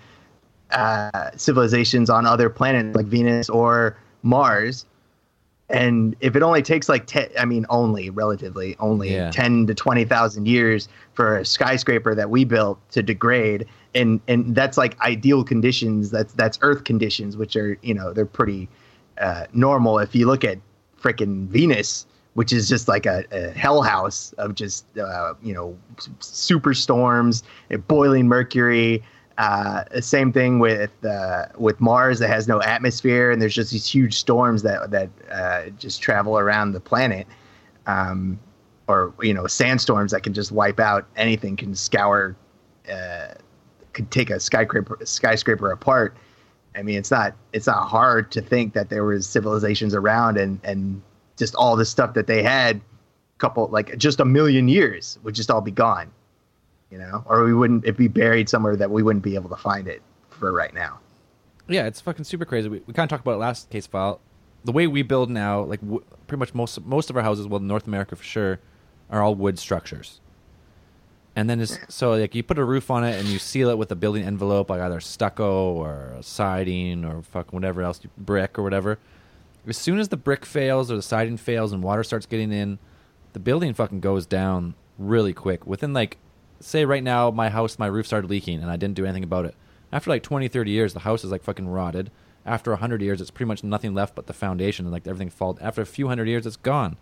uh, civilizations on other planets like Venus or Mars. And if it only takes like ten, I mean, only relatively only Yeah. ten to twenty thousand years for a skyscraper that we built to degrade, and and that's like ideal conditions. That's that's Earth conditions, which are you know they're pretty uh, normal. If you look at frickin' Venus, which is just like a, a hell house of just uh, you know s- super storms, uh, boiling mercury. Uh, same thing with uh, with Mars that has no atmosphere, and there's just these huge storms that that uh, just travel around the planet, um, or you know sandstorms that can just wipe out anything, can scour, uh, could take a skyscraper skyscraper apart. I mean, it's not it's not hard to think that there was civilizations around and and just all the stuff that they had, couple like just a million years would just all be gone, you know, or we wouldn't it be buried somewhere that we wouldn't be able to find it for right now. yeah it's fucking super crazy. We, we kind of talked about it last case file. The way we build now like w- pretty much most most of our houses well north america for sure are all wood structures. And then it's, so like you put a roof on it and you seal it with a building envelope like either stucco or siding or fuck whatever else brick or whatever. As soon as the brick fails or the siding fails and water starts getting in the building fucking goes down really quick. Within like say right now my house my roof started leaking and i didn't do anything about it. After like 20 30 years the house is like fucking rotted. After 100 years it's pretty much nothing left but the foundation and like everything fall after a few hundred years it's gone.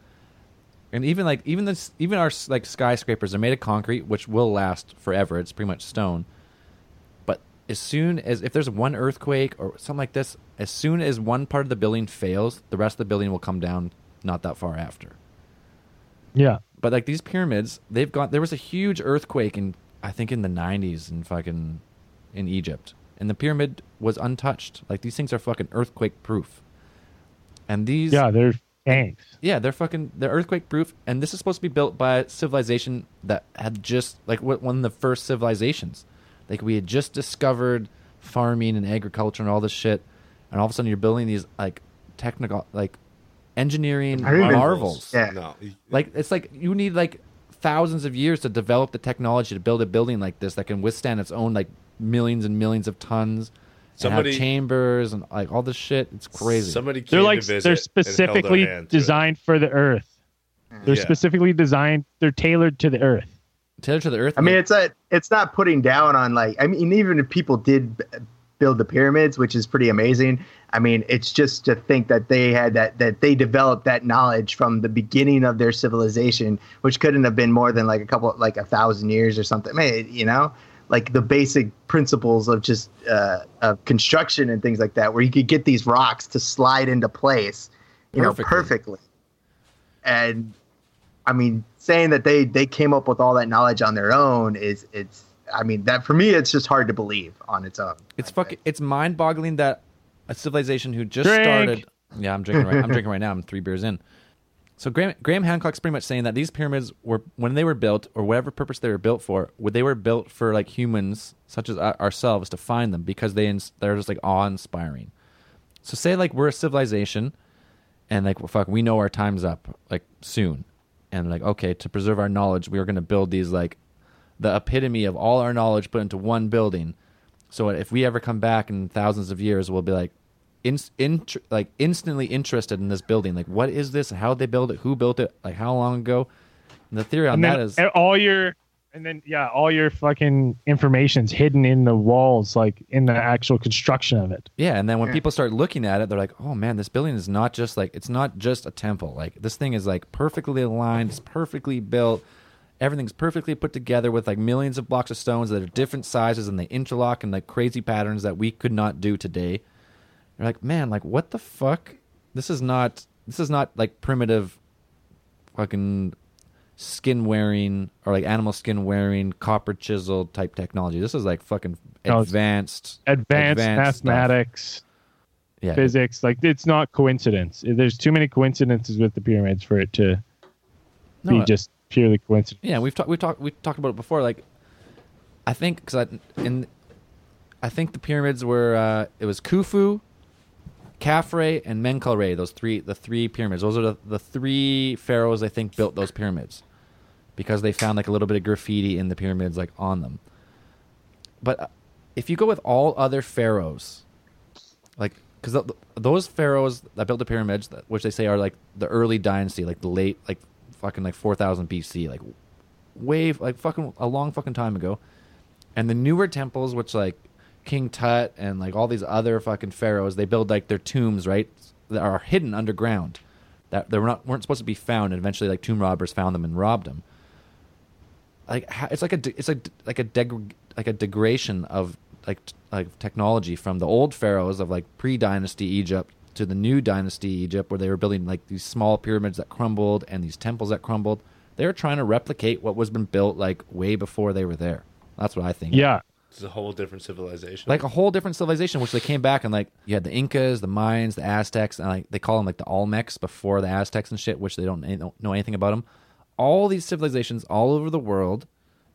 And even like even this even our like skyscrapers are made of concrete which will last forever. It's pretty much stone. But as soon as if there's one earthquake or something like this as soon as one part of the building fails the rest of the building will come down not that far after. Yeah. But like these pyramids, they've got there was a huge earthquake in I think in the nineties in fucking in Egypt. And the pyramid was untouched. Like these things are fucking earthquake proof. And these Yeah, they're tanks. yeah, they're fucking they're earthquake proof and this is supposed to be built by a civilization that had just like one of the first civilizations. Like we had just discovered farming and agriculture and all this shit and all of a sudden you're building these like technical like engineering I marvels. Yeah. No. Like it's like you need like thousands of years to develop the technology to build a building like this that can withstand its own like millions and millions of tons. and Somebody- have chambers and like all this shit. It's crazy. Somebody came They're like to visit they're and held our specifically hand to it. designed for the Earth. Mm. They're Yeah. specifically designed. They're tailored to the Earth. Tailored to the earth. I mean, it's a it's not putting down on like I mean, even if people did b- build the pyramids, which is pretty amazing. I mean, it's just to think that they had that that they developed that knowledge from the beginning of their civilization, which couldn't have been more than like a couple like a thousand years or something. I mean, you know, like the basic principles of just uh, of construction and things like that, where you could get these rocks to slide into place, you Perfectly. know, perfectly. And I mean, saying that they they came up with all that knowledge on their own is it's I mean, that for me, it's just hard to believe on its own. It's fucking. It's mind-boggling that a civilization who just Drink. started. Yeah, I'm drinking. Right, I'm drinking right now. I'm three beers in. So Graham, Graham Hancock's pretty much saying that these pyramids were when they were built, or whatever purpose they were built for, would they were built for like humans such as ourselves to find them because they they're just like awe-inspiring. So say like we're a civilization, and like well, fuck, we know our time's up like soon, and like okay, to preserve our knowledge, we are going to build these like the epitome of all our knowledge put into one building. So if we ever come back in thousands of years, we'll be like, in, in, like instantly interested in this building. Like, what is this? How did they build it? Who built it? Like, how long ago? And the theory on that is, all your and then yeah, all your fucking information's hidden in the walls, like in the actual construction of it. yeah. And then when Yeah. people start looking at it, they're like, oh man, this building is not just like it's not just a temple. Like this thing is like perfectly aligned. It's perfectly built. Everything's perfectly put together with like millions of blocks of stones that are different sizes and they interlock in like crazy patterns that we could not do today. You're like, man, like what the fuck? This is not this is not like primitive fucking skin wearing or like animal skin wearing copper chisel type technology. This is like fucking No, advanced Advanced, Advanced stuff. mathematics, yeah, physics, like it's not coincidence. There's too many coincidences with the pyramids for it to No, be just purely coincidence. Yeah, we've talked we've talked we've talked about it before. Like, I think because I in I think the pyramids were uh, it was Khufu, Khafre, and Menkaure. Those three the three pyramids. Those are the, the three pharaohs I think built those pyramids because they found like a little bit of graffiti in the pyramids like on them. But uh, if you go with all other pharaohs, like because those pharaohs that built the pyramids, which they say are like the early dynasty, like the late, like fucking like four thousand BC, like way like fucking a long fucking time ago, and the newer temples, which like King Tut and like all these other fucking pharaohs, they build like their tombs right that are hidden underground, that they were not weren't supposed to be found, and eventually like tomb robbers found them and robbed them. Like it's like a it's like like a deg- like a degradation of like like technology from the old pharaohs of like pre dynasty Egypt to the new dynasty Egypt where they were building like these small pyramids that crumbled and these temples that crumbled. They were trying to replicate what was been built like way before they were there. That's what I think. Yeah, It's a whole different civilization. Like a whole different civilization, which they came back and like you had the Incas, the Mayans, the Aztecs, and like they call them like the Olmecs before the Aztecs and shit, which they don't, they don't know anything about them. All these civilizations all over the world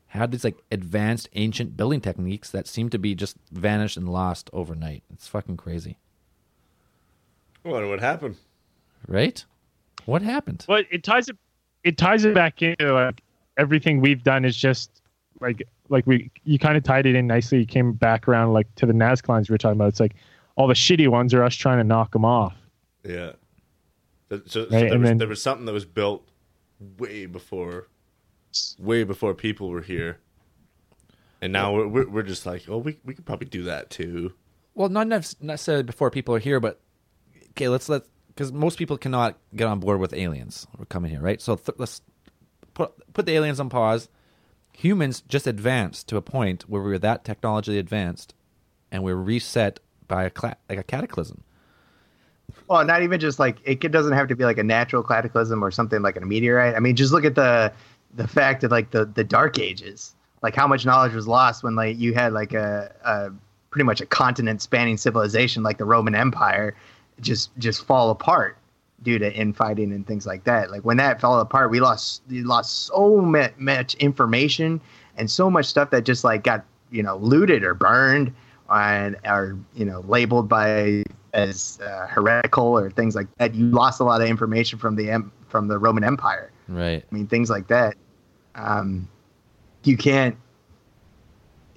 had these like advanced ancient building techniques that seem to be just vanished and lost overnight. It's fucking crazy, I wonder what happened. right? What happened? Well, it ties it it ties it back into like everything we've done is just like like we you kind of tied it in nicely. You came back around like to the Nazclines we were talking about. It's like all the shitty ones are us trying to knock them off. Yeah. So, so, so there, and was, then- there was something that was built way before, way before people were here, and now we're we're, we're just like, oh, we we could probably do that too. Well, not nec- necessarily before people are here, but okay, let's let because most people cannot get on board with aliens coming here, right? So th- let's put put the aliens on pause. Humans just advanced to a point where we were that technologically advanced, and we're reset by a cla- like a cataclysm. Well, not even just like it doesn't have to be like a natural cataclysm or something like a meteorite. I mean, just look at the the fact of like the the Dark Ages, like how much knowledge was lost when like you had like a, a pretty much a continent spanning civilization like the Roman Empire just just fall apart due to infighting and things like that. Like when that fell apart, we lost we lost so much information and so much stuff that just like got you know looted or burned and are you know labeled by as uh, heretical or things like that. You lost a lot of information from the from the Roman Empire. Right. I mean, things like that. Um, you can't.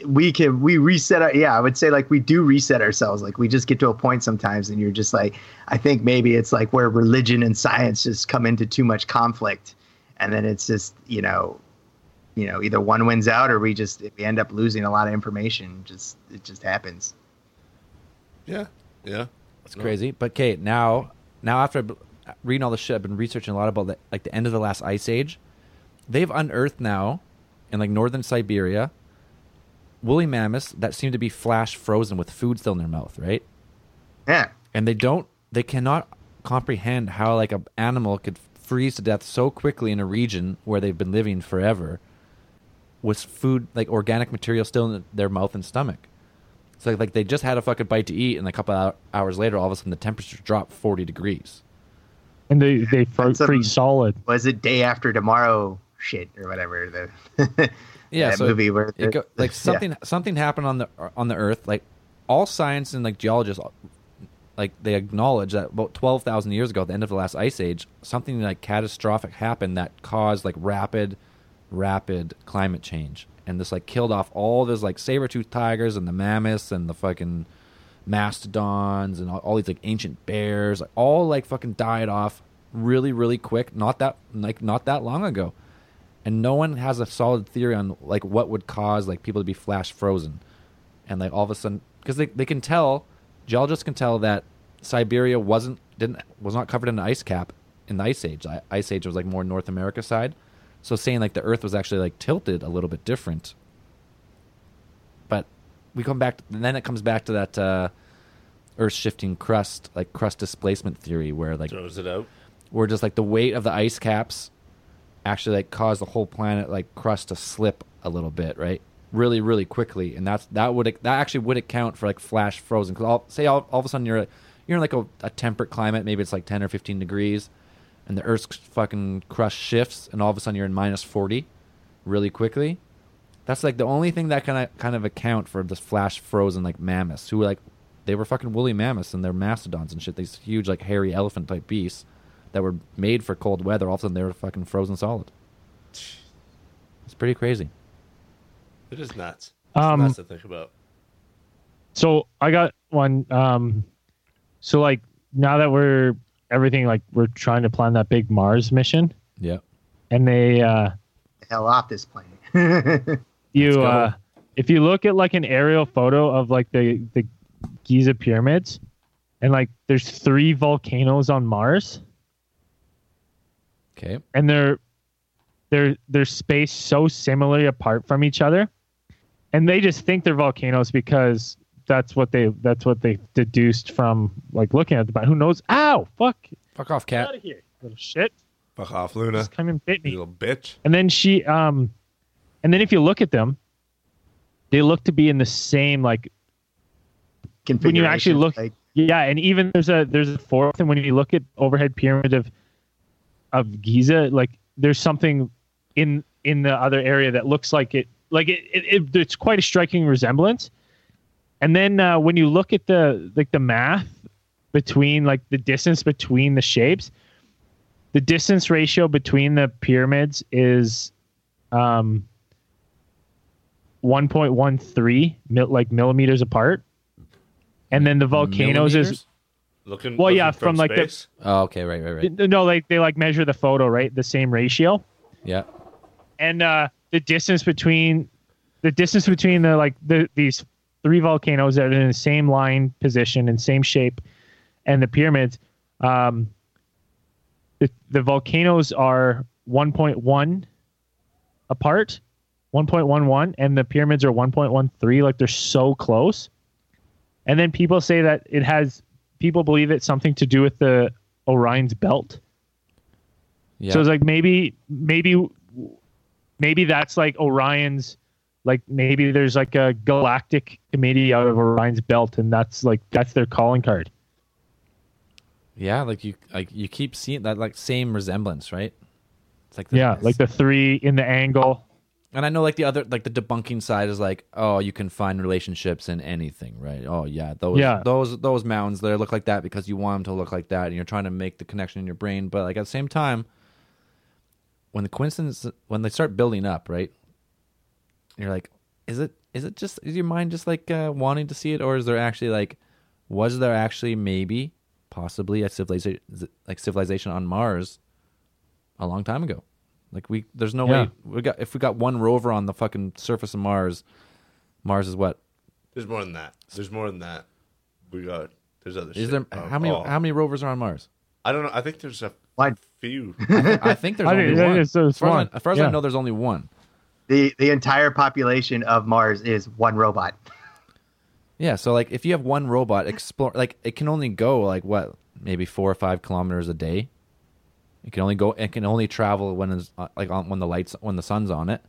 We can we reset our yeah I would say like we do reset ourselves like we just get to a point sometimes and you're just like I think maybe it's like where religion and science just come into too much conflict and then it's just you know you know either one wins out or we just we end up losing a lot of information just it just happens Yeah, yeah. It's crazy. But Kate, now now after reading all the shit, I've been researching a lot about the, like the end of the last ice age. They've unearthed now in like northern Siberia woolly mammoths that seem to be flash frozen with food still in their mouth, right? yeah And they don't they cannot comprehend how like an animal could freeze to death so quickly in a region where they've been living forever with food like organic material still in their mouth and stomach. So like they just had a fucking bite to eat, and a couple hou- hours later, all of a sudden the temperature dropped forty degrees. And they they fro- That's, um, freeze solid. Was it day after tomorrow shit or whatever the Yeah, so movie where it go, like yeah. something something happened on the on the Earth. Like all science and like geologists, like they acknowledge that about twelve thousand years ago, at the end of the last ice age, something like catastrophic happened that caused like rapid, rapid climate change, and this like killed off all those like saber tooth tigers and the mammoths and the fucking mastodons and all, all these like ancient bears, like, all like fucking died off really really quick. Not that like not that long ago and no one has a solid theory on like what would cause like people to be flash frozen. And like all of a sudden because they, they can tell geologists can tell that siberia wasn't didn't was not covered in an ice cap in the ice age. I, ice age was like more north america side. So saying like the earth was actually like tilted a little bit different. But we come back and then it comes back to that uh earth shifting crust like crust displacement theory where like Throws it out. where just like the weight of the ice caps actually like cause the whole planet like crust to slip a little bit, right? Really, really quickly, and that's that would that actually would account for like flash frozen. Because all say all, all of a sudden you're you're in like a, a temperate climate, maybe it's like ten or fifteen degrees, and the Earth's fucking crust shifts, and all of a sudden you're in minus forty, really quickly. That's like the only thing that can kind of account for this flash frozen like mammoths who like they were fucking woolly mammoths and they're mastodons and shit. These huge like hairy elephant type beasts that were made for cold weather. All of a sudden they were fucking frozen solid. It's pretty crazy. It is nuts. It's Um, nuts to think about. So I got one. Um, so like now that we're everything like we're trying to plan that big Mars mission, Yeah. and they uh, the hell off this planet. you uh, if you look at like an aerial photo of like the the Giza pyramids, and like there's three volcanoes on Mars, Okay. and they're they're they're spaced so similarly apart from each other, and they just think they're volcanoes because that's what they that's what they deduced from like looking at the Who knows? Ow! Fuck! Fuck off, Get out of here, little shit! Fuck off, Luna. Just come and bit You me. little bitch. And then she um, and then if you look at them, they look to be in the same like when you actually look like, yeah, and even there's a there's a fourth, and when you look at overhead pyramid of of Giza, like there's something in in the other area that looks like it like it, it, it it's quite a striking resemblance. And then uh, when you look at the like the math between like the distance between the shapes, the distance ratio between the pyramids is um 1.13 mil, like millimeters apart. And then the volcanoes is? Looking. Well, looking yeah, from, like, the- Oh, okay. Right, right, right. no like they like measure the photo right the same ratio Yeah. and uh the distance between the distance between the like the these three volcanoes that are in the same line position and same shape and the pyramids um the, the volcanoes are 1.1 apart 1.11 and the pyramids are 1.13 like they're so close and then people say that it has people believe it's something to do with the orion's belt Yeah. so it's like maybe maybe maybe that's like Orion's like maybe there's like a galactic committee out of Orion's belt and that's like that's their calling card. yeah, like you like you keep seeing that like same resemblance, right? It's like the, Yeah, like the three in the angle. And I know like the other like the debunking side is like, oh, you can find relationships in anything, right? Oh yeah, those Yeah. those those mountains there look like that because you want them to look like that, and you're trying to make the connection in your brain. But like at the same time, when the coincidence when they start building up, right? You're like, is it is it just is your mind just like uh, wanting to see it, or is there actually like, was there actually maybe possibly a civilization like civilization on Mars a long time ago? Like we, there's no Yeah. way we got if we got one rover on the fucking surface of Mars. Mars is what? There's more than that. There's more than that. We got. There's other. Is shit. there how many oh. how many rovers are on Mars? I don't know. I think there's a Why- few. I think there's I only one. there's- there's as far, one. As, I, as, far as I know, there's only one. the the entire population of Mars is one robot. Yeah, so like if you have one robot explore, like it can only go like what maybe four or five kilometers a day. It can only go. It can only travel when it's uh, like on when the lights when the sun's on it.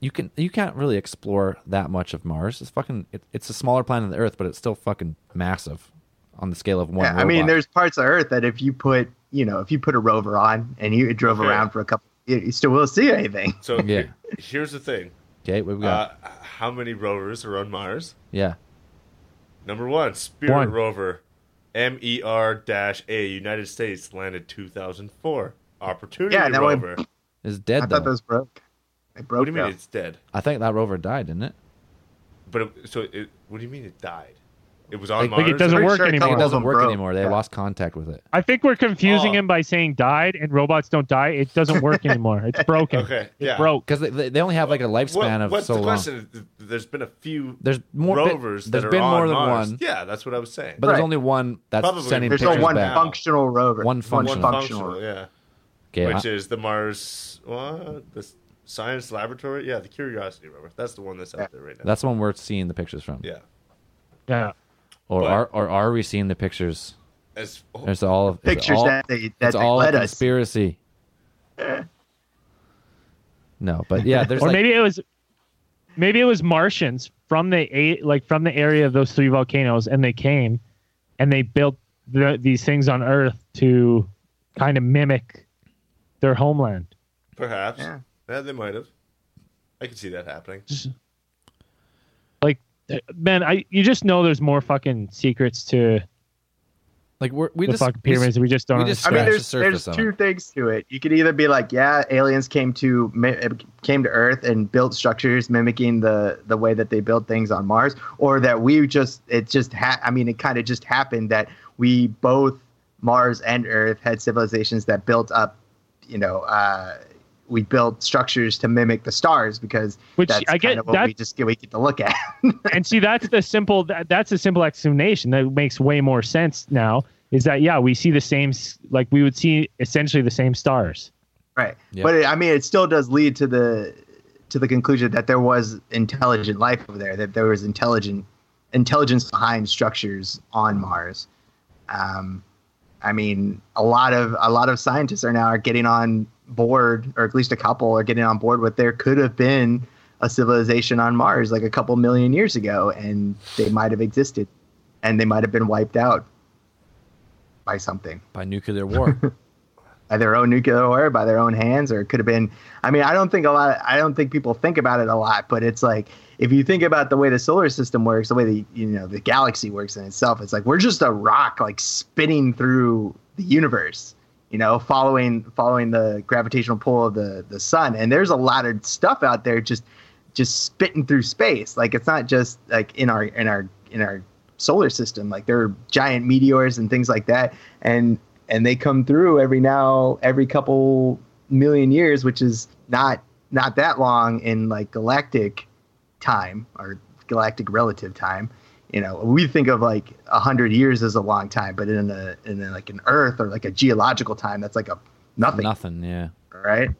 you can you can't really explore that much of Mars. It's fucking it, it's a smaller planet than Earth, but it's still fucking massive on the scale of one. Yeah, I mean, there's parts of Earth that if you put, you know, if you put a rover on and you drove Okay. around for a couple, you, you still will see anything. So Yeah. here's the thing: okay. What we got? uh, how many rovers are on Mars? yeah, Number one, Spirit One. rover, MER dash A, United States, landed 2004. Opportunity Yeah, that rover. it's dead I though. thought those broke. They broke. What do you mean though. it's dead? I think that rover died, didn't it? But it, so it, what do you mean it died? It was on Like- Mars. like it doesn't work sure a I think anymore. it doesn't work broke. anymore. They Yeah. lost contact with it. I think we're confusing Oh. him by saying died and robots don't die. It doesn't work anymore. It's broken. Okay, It yeah. broke. Because they, they they only have like a What- lifespan of what's so the long. question? There's been a few There's more rovers there's that are been on more than Mars. one. Yeah, that's what I was saying. But there's only one that's Probably sending There's pictures no one back. functional rover. One functional. Rover. One functional. functional, yeah. Okay, Which I- is the Mars, what? The Science Laboratory? Yeah, the Curiosity rover. That's the one that's out there right now. that's the one we're seeing the pictures from. yeah. Yeah. Or But- are or are we seeing the pictures? As, oh, There's all it's Pictures all, that they that they all a led us. conspiracy. Eh. No, but yeah, there's or like maybe it was maybe it was Martians from the a like from the area of those three volcanoes, and they came and they built the, these things on Earth to kind of mimic their homeland. perhaps. Yeah. Yeah. they might have. I can see that happening. Just- like, man, I you just know there's more fucking secrets to like we're, we the just fucking pyramids. We, just don't. we just I mean, scratch the there's there's two it. things to it. You could either be like, yeah, aliens came to came to Earth and built structures mimicking the the way that they built things on Mars, or that we just it just ha- I mean, it kind of just happened that we both Mars and Earth had civilizations that built up, you know, uh, we built structures to mimic the stars because Which that's I get- kind of what that- we just get we get to look at. and see that's the simple that, that's a simple explanation that makes way more sense now is that yeah we see the same like we would see essentially the same stars Right. Yeah. But it, I mean, it still does lead to the to the conclusion that there was intelligent life over there, that there was intelligent intelligence behind structures on Mars. Um, I mean, a lot of a lot of scientists are now are getting on board, or at least a couple are getting on board with there could have been a civilization on Mars like a couple million years ago, and they might have existed, and they might have been wiped out by something by nuclear war. by their own nuclear war, by their own hands, or it could have been. I mean, I don't think a lot. I don't think people think about it a lot, but it's like if you think about the way the solar system works, the way the you know the galaxy works in itself, it's like we're just a rock like spinning through the universe. You know, following following the gravitational pull of the the sun, and there's a lot of stuff out there just just spitting through space. Like it's not just like in our in our in our solar system. Like there are giant meteors and things like that, and and they come through every now every couple million years, which is not not that long in like galactic time or galactic relative time. You know, we think of like a hundred years as a long time, but in a in a, like an Earth or like a geological time, that's like a nothing Nothing. Yeah. right?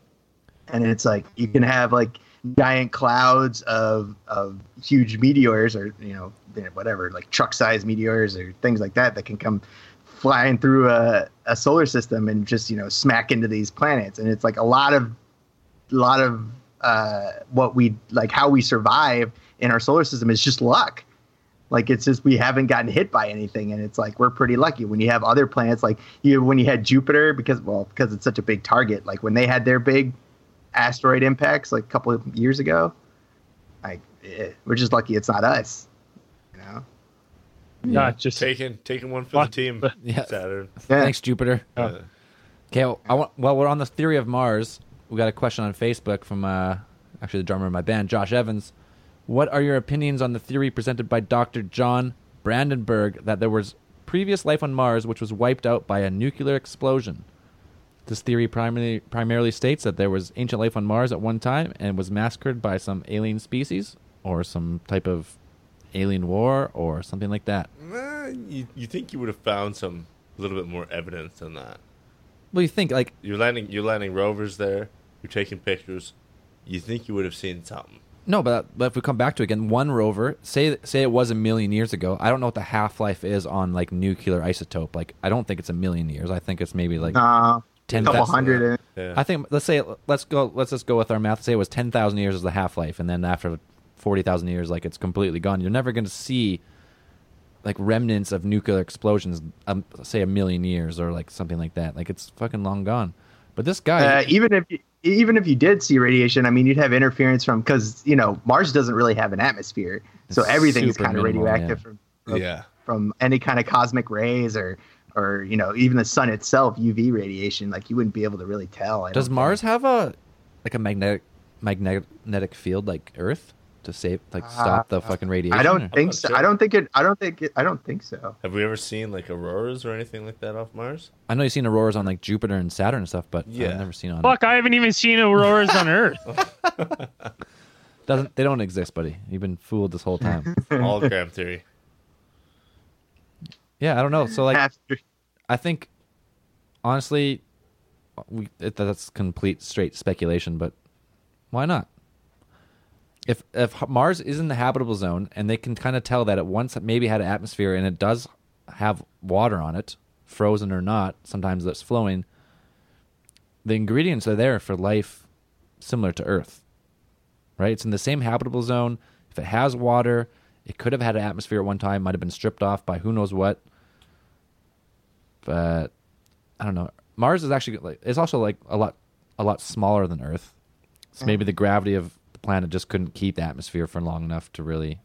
And it's like you can have like giant clouds of of huge meteors or you know you know, whatever like truck sized meteors or things like that that can come flying through a, a solar system and just you know smack into these planets and it's like a lot of a lot of uh, what we like how we survive in our solar system is just luck like it's just we haven't gotten hit by anything and it's like we're pretty lucky when you have other planets like you when you had jupiter because well because it's such a big target like when they had their big asteroid impacts like a couple of years ago like eh, we're just lucky it's not us you know not just Taking taking one for the team. Yeah. Saturn. Yeah. Thanks, Jupiter. Uh, Okay, well, I want, well, we're on the theory of Mars. We got a question on Facebook from uh, actually the drummer of my band, Josh Evans. What are your opinions on the theory presented by Dr. John Brandenburg that there was previous life on Mars which was wiped out by a nuclear explosion? This theory primarily primarily states that there was ancient life on Mars at one time and was massacred by some alien species or some type of alien war or something like that. nah, you, you think you would have found some a little bit more evidence than that? Well, you think like You're landing you're landing rovers there. You're taking pictures. You think you would have seen something? No, but, but if we come back to it again, one rover, say say it was a million years ago. I don't know what the half life is on like nuclear isotope. Like I don't think it's a million years. I think it's maybe like nah ten couple hundred. Yeah. I think let's say let's go let's just go with our math. Say it was ten thousand years as the half life, and then after forty thousand years, like it's completely gone. You're never going to see like remnants of nuclear explosions. Um, say a million years or like something like that. Like it's fucking long gone. But this guy, Uh, even if you, even if you did see radiation, I mean, you'd have interference from because you know Mars doesn't really have an atmosphere, so It's everything's super kind of radioactive yeah. from, from yeah. from any kind of cosmic rays or or you know even the sun itself UV radiation. Like you wouldn't be able to really tell. I does Mars think. have a like a magnetic magnetic field like Earth to save like stop the fucking radiation? Uh, I don't or- think so. sure. I don't think it. I don't think it. I don't think so. Have we ever seen like auroras or anything like that off Mars? I know you've seen auroras on like Jupiter and Saturn and stuff, but Yeah. I've never seen on. Fuck, I haven't even seen auroras on Earth. Doesn't they don't exist, buddy? You've been fooled this whole time. All Hologram theory. yeah, I don't know. So like, After, I think honestly, we it, that's complete straight speculation. But why not? If if Mars is in the habitable zone and they can kind of tell that it once maybe had an atmosphere and it does have water on it, frozen or not, sometimes that's flowing. The ingredients are there for life similar to Earth. Right? It's in the same habitable zone. If it has water, it could have had an atmosphere at one time, might have been stripped off by who knows what. But I don't know. Mars is actually like it's also like a lot a lot smaller than Earth. So mm. maybe the gravity of the planet just couldn't keep the atmosphere for long enough to really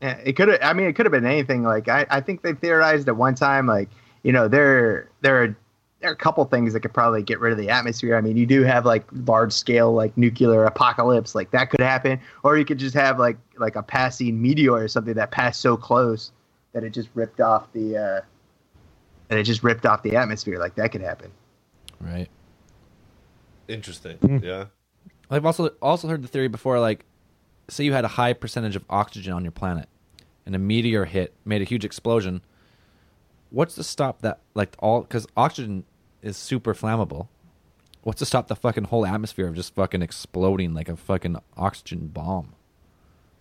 Yeah, it could have. I mean, it could have been anything. Like I, I think they theorized at one time, like you know, there there are there are a couple things that could probably get rid of the atmosphere. I mean, you do have like large scale like nuclear apocalypse, like that could happen, or you could just have like like a passing meteor or something that passed so close that it just ripped off the uh, that it just ripped off the atmosphere. Like that could happen. right. Interesting. Hmm. Yeah. I've also also heard the theory before, like, say you had a high percentage of oxygen on your planet, and a meteor hit, made a huge explosion. What's to stop that? Like all because oxygen is super flammable. What's to stop the fucking whole atmosphere of just fucking exploding like a fucking oxygen bomb?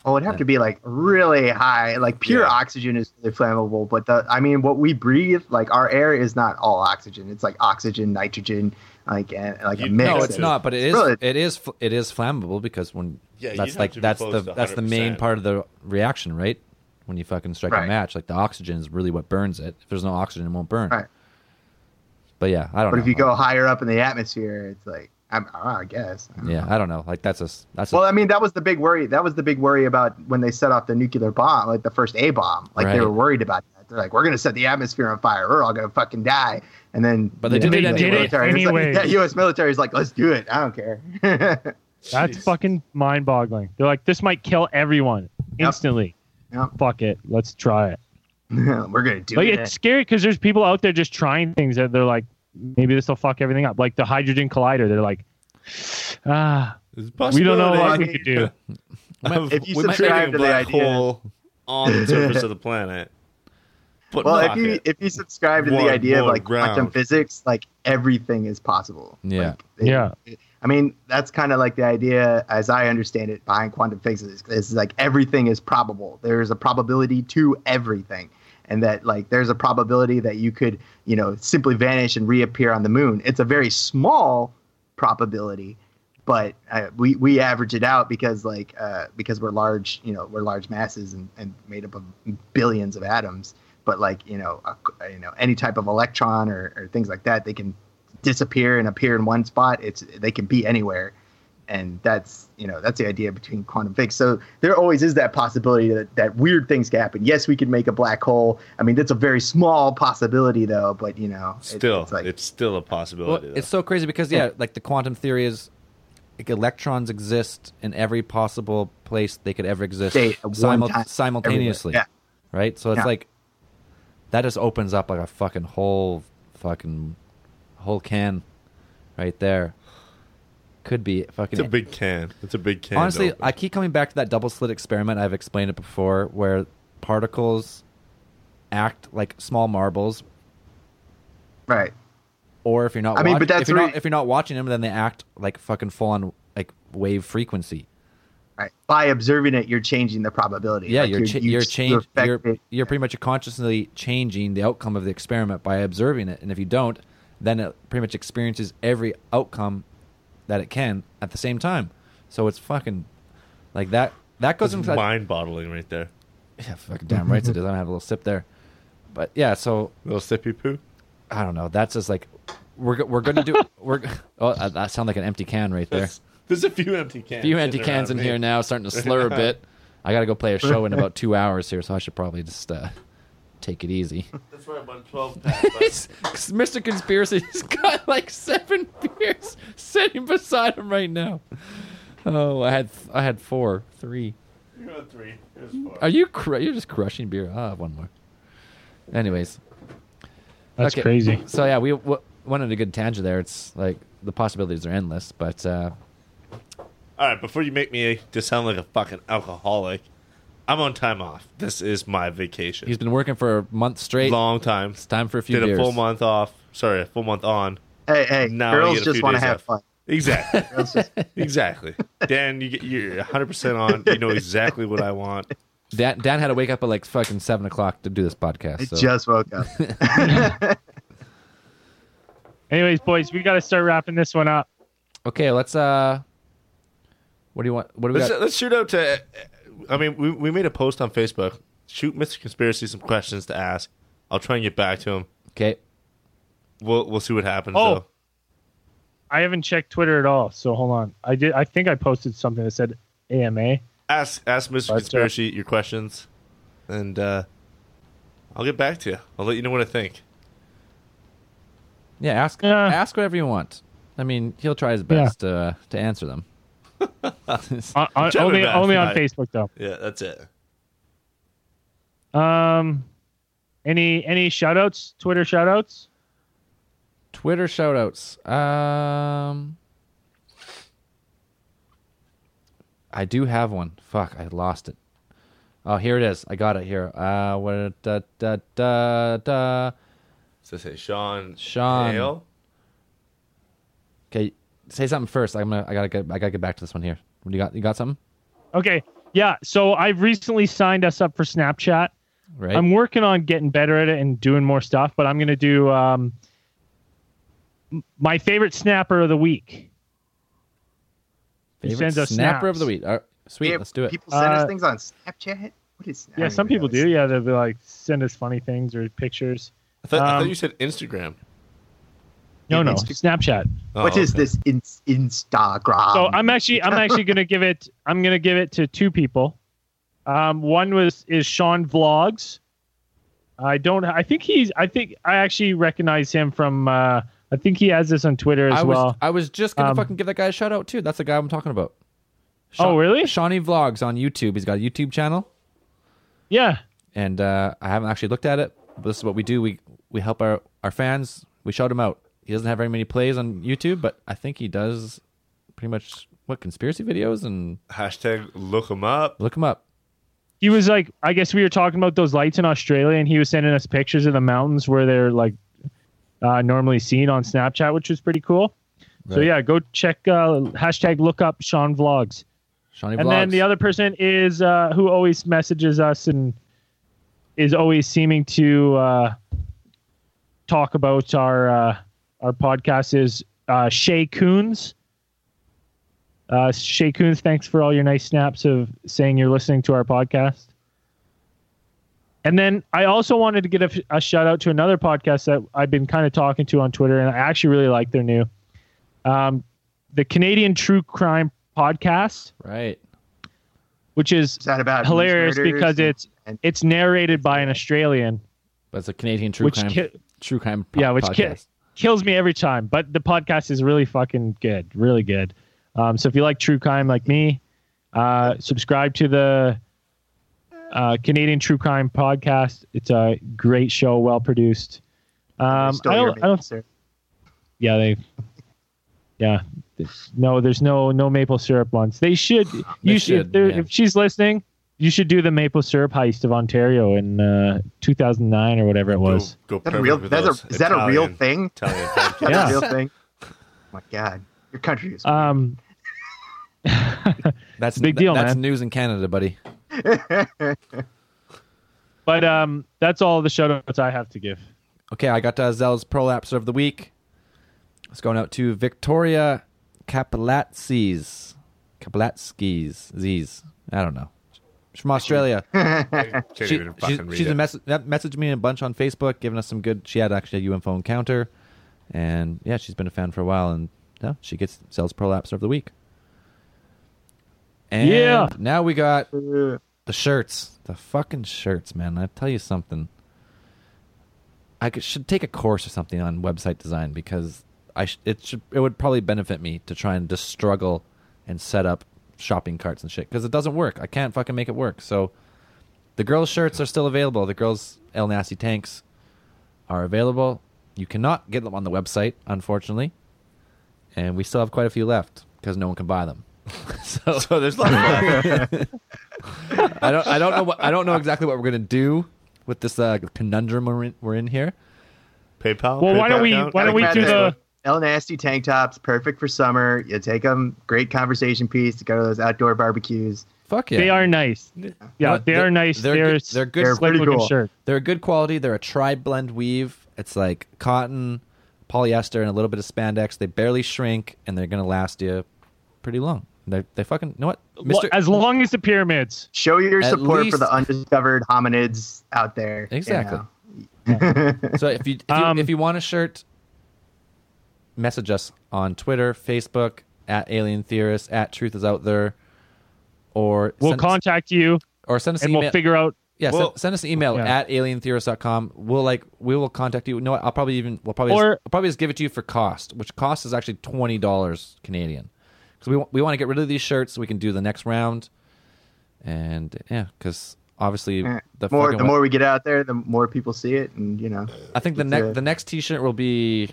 Oh, it'd have to be like really high. Like pure Yeah. oxygen is really flammable, but the I mean, what we breathe, like our air, is not all oxygen. It's like oxygen, nitrogen, like and like a mix. No, it's sense. not. But it is really? it is it is flammable because when Yeah, that's like that's the that's the main part of the reaction, right? When you fucking strike a match, like the oxygen is really what burns it. If there's no oxygen, it won't burn. Right. But yeah, I don't know. But know. if you go higher up in the atmosphere, it's like I'm, I guess. I yeah, know. I don't know. Like that's a that's Well, I mean, that was the big worry. That was the big worry about when they set off the nuclear bomb, like the first A bomb. Like they were worried about that. They're like, we're gonna set the atmosphere on fire. We're all gonna fucking die. And then, But they you know, did it the anyway. like- yeah, U.S. military is like, let's do it. I don't care. That's Jeez. fucking mind boggling. They're like, this might kill everyone instantly. Yep. Fuck it. Let's try it. we're gonna do Like, it. it's scary because there's people out there just trying things that they're like, maybe this will fuck everything up. Like the hydrogen collider. They're like, ah, we don't know what we could do. If you we subscribe to the idea- hole on the surface of the planet. But well, if you it. if you subscribe to One the idea of more like quantum physics, like everything is possible. Yeah. Like, it- Yeah. I mean, that's kind of like the idea, as I understand it, behind quantum physics. Is like everything is probable. There's a probability to everything, and that like there's a probability that you could, you know, simply vanish and reappear on the moon. It's a very small probability, but uh, we we average it out because like uh, because we're large, you know, we're large masses and, and made up of billions of atoms. But like you know, a, you know, any type of electron or, or things like that, they can disappear and appear in one spot. It's they can be anywhere, and that's you know that's the idea between quantum physics. So there always is that possibility that, that weird things can happen. Yes, we could make a black hole. I mean, that's a very small possibility though, but you know, it- still, it's like it's still a possibility. though. it's so crazy because yeah, oh. like the quantum theory is like electrons exist in every possible place they could ever exist State simul- time, simultaneously. everywhere. Right? So it's Yeah. like that just opens up like a fucking whole fucking whole can right there. Could be fucking it's a big can. It's a big can. Honestly. I keep coming back to that double slit experiment. I've explained it before, where particles act like small marbles, right. or if you're not, I mean, but that's if you're not if you're not watching them, then they act like fucking full on like wave frequency. Right. By observing it, you're changing the probability. Yeah, Like, you're cha- you're, change you're, affected- you're pretty much consciously changing the outcome of the experiment by observing it, and if you don't, then it pretty much experiences every outcome that it can at the same time. So it's fucking like that. That goes It's into mind boggling right there. yeah, fucking damn right it is. I'm gonna have a little sip there, but yeah. So Little sippy poo. I don't know. That's just like we're we're gonna do. we're oh uh, that sounds like an empty can right there. There's a few empty cans. A few empty sitting cans in around me. here now, starting to slur a bit. I gotta go play a show in about two hours here, so I should probably just uh, take it easy. That's why I bought 12 pack. but- He's- Mr. Conspiracy's got like seven beers sitting beside him right now. Oh, I had I had four, three. You got three. Here's four. Are you cr- you're just crushing beer? I'll have one more. Anyways, That's Okay. crazy. so yeah, we w- went on a good tangent there. It's like the possibilities are endless, but uh, All right, before you make me just sound like a fucking alcoholic, I'm on time off. This is my vacation. he's been working for a month straight. long time. It's time for a few Did beers. a full month off. Sorry, a full month on. Hey, hey, Now girls just want to have off. fun. Exactly. Girls just- exactly. Dan, you get, you're 100 percent on. You know exactly what I want. Dan, Dan had to wake up at like fucking seven o'clock to do this podcast. I just woke up. Anyways, boys, we got to start wrapping this one up. okay, let's. uh What do you want? What do we Let's, got? let's shoot out to. I mean, we we made a post on Facebook. Shoot Mr. Conspiracy some questions to ask. I'll try and get back to him. Okay, We'll we'll see what happens. Oh. though. I haven't checked Twitter at all, so hold on. I did. I think I posted something that said AMA. ask ask Mr. But, uh, Conspiracy your questions, and uh, I'll get back to you. I'll let you know what I think. yeah. Ask Yeah. ask whatever you want. I mean, he'll try his best to uh, to answer them. On, on, only only on. Facebook though. Yeah, that's it. Um, any any shoutouts? Twitter shoutouts? Twitter shoutouts. Um, I do have one. Fuck, I lost it. Oh, here it is. I got it here. Uh, what? Da da da da. So say Sean. Sean. Hale? Okay, say something first. I'm gonna. I gotta get. I gotta get back to this one here. What do you got? You got something? Okay, yeah. So I've recently signed us up for Snapchat. Right. I'm working on getting better at it and doing more stuff, but I'm gonna do um my favorite snapper of the week. Favorite sends us snapper of the week. All right, sweet. Yeah, let's do it. People send Uh, us things on Snapchat. What is? I Yeah, some people do. Yeah, they'll be like send us funny things or pictures. I thought, I Um, thought you said Instagram. No, no, Insta- Snapchat. Oh, What is okay. this in- Instagram? So I'm actually I'm actually gonna give it I'm gonna give it to two people. Um, one was is Sean Vlogs. I don't I think he's I think I actually recognize him from uh, I think he has this on Twitter as I was. well. I was just gonna Um, fucking give that guy a shout out too. That's the guy I'm talking about. Oh, really? Shawnee Vlogs on YouTube. He's got a YouTube channel. Yeah. and uh, I haven't actually looked at it. But this is what we do. We we help our our fans. We shout them out. He doesn't have very many plays on YouTube, but I think he does pretty much what conspiracy videos and Hashtag look him up. look him up. He was like I guess we were talking about those lights in Australia and he was sending us pictures of the mountains where they're like uh, normally seen on Snapchat, which was pretty cool. So yeah, go check uh, hashtag look up Sean Vlogs. Shawnee and Vlogs. then the other person is uh, who always messages us and is always seeming to uh, talk about our uh, our podcast is uh, Shay Coons. Uh, Shay Coons, thanks for all your nice snaps of saying you're listening to our podcast. And then I also wanted to get a, a shout out to another podcast that I've been kind of talking to on Twitter, and I actually really like their new, um, the Canadian True Crime Podcast right. which is Is that about hilarious because and- it's and- it's narrated by an Australian, But it's a Canadian true which crime ki- true crime po- yeah, which ki- podcast. Kills me every time. But the podcast is really fucking good, really good. Um, so if you like true crime like me, uh, subscribe to the uh, Canadian True Crime Podcast. It's a great show, well produced. Um, I don't, I don't, sir. yeah, they, yeah, no, there's no no maple syrup ones. They should. They You should. should, if, yeah. if she's listening, you should do the maple syrup heist of Ontario in uh, 2009 or whatever it was. Go, go Is that a real? perfect with That's a, is that a real thing? Italian Is Yeah. a real thing? Oh my God, your country is. Um, That's Big deal, That's man. news in Canada, buddy. but um, that's all the shout outs I have to give. Okay, I got uh, Zell's prolapse of the week. It's going out to Victoria Kapalatskis. Kapalatskis. Z's. I don't know. She's from Australia. Can't she, she's, fucking she's it. mess- that messaged me a bunch on Facebook, giving us some good. She had actually a UFO encounter, and yeah, she's been a fan for a while, and yeah, she gets sells prolapse of the week. And Yeah. now we got the shirts, the fucking shirts, man. I tell you something. I could, should take a course or something on website design because I sh- it should it would probably benefit me to try and just struggle and set up shopping carts and shit because it doesn't work. I can't fucking make it work. So the girls' shirts are still available. The girls' El Nasty tanks are available. You cannot get them on the website, unfortunately, and we still have quite a few left because no one can buy them. so So there's lots of I don't I don't know what I don't know exactly what we're gonna do with this uh, conundrum we're in, we're in here. PayPal. Well, why don't we account? why don't we do that. the El Nasty tank tops, perfect for summer. You take them, great conversation piece to go to those outdoor barbecues. Fuck yeah, They are nice. Yeah, What? they are nice. They're They're good- they're good- They're pretty cool. shirt. They're a good quality. They're a tri blend weave. It's like cotton, polyester, and a little bit of spandex. They barely shrink, and they're gonna last you pretty long. They they fucking you know what, Mister. As long as the pyramids. Show your support least- for the undiscovered hominids out there. you Exactly. know. So if you if you, Um, if you want a shirt, message us on Twitter, Facebook at Alien Theorist at Truth is Out There, or We'll send, contact you or send us and an email. we'll figure out. Yeah, Well- send, send us an email Yeah. at alientheorist.com. We'll like we will contact you. You know? I'll probably even we'll probably Or- just, I'll probably just give it to you for cost, which cost is actually twenty dollars Canadian. Because we wa- we want to get rid of these shirts so we can do the next round, and yeah, because obviously Eh, the more the we- more we get out there, the more people see it, and you know. I think the next the next T-shirt will be.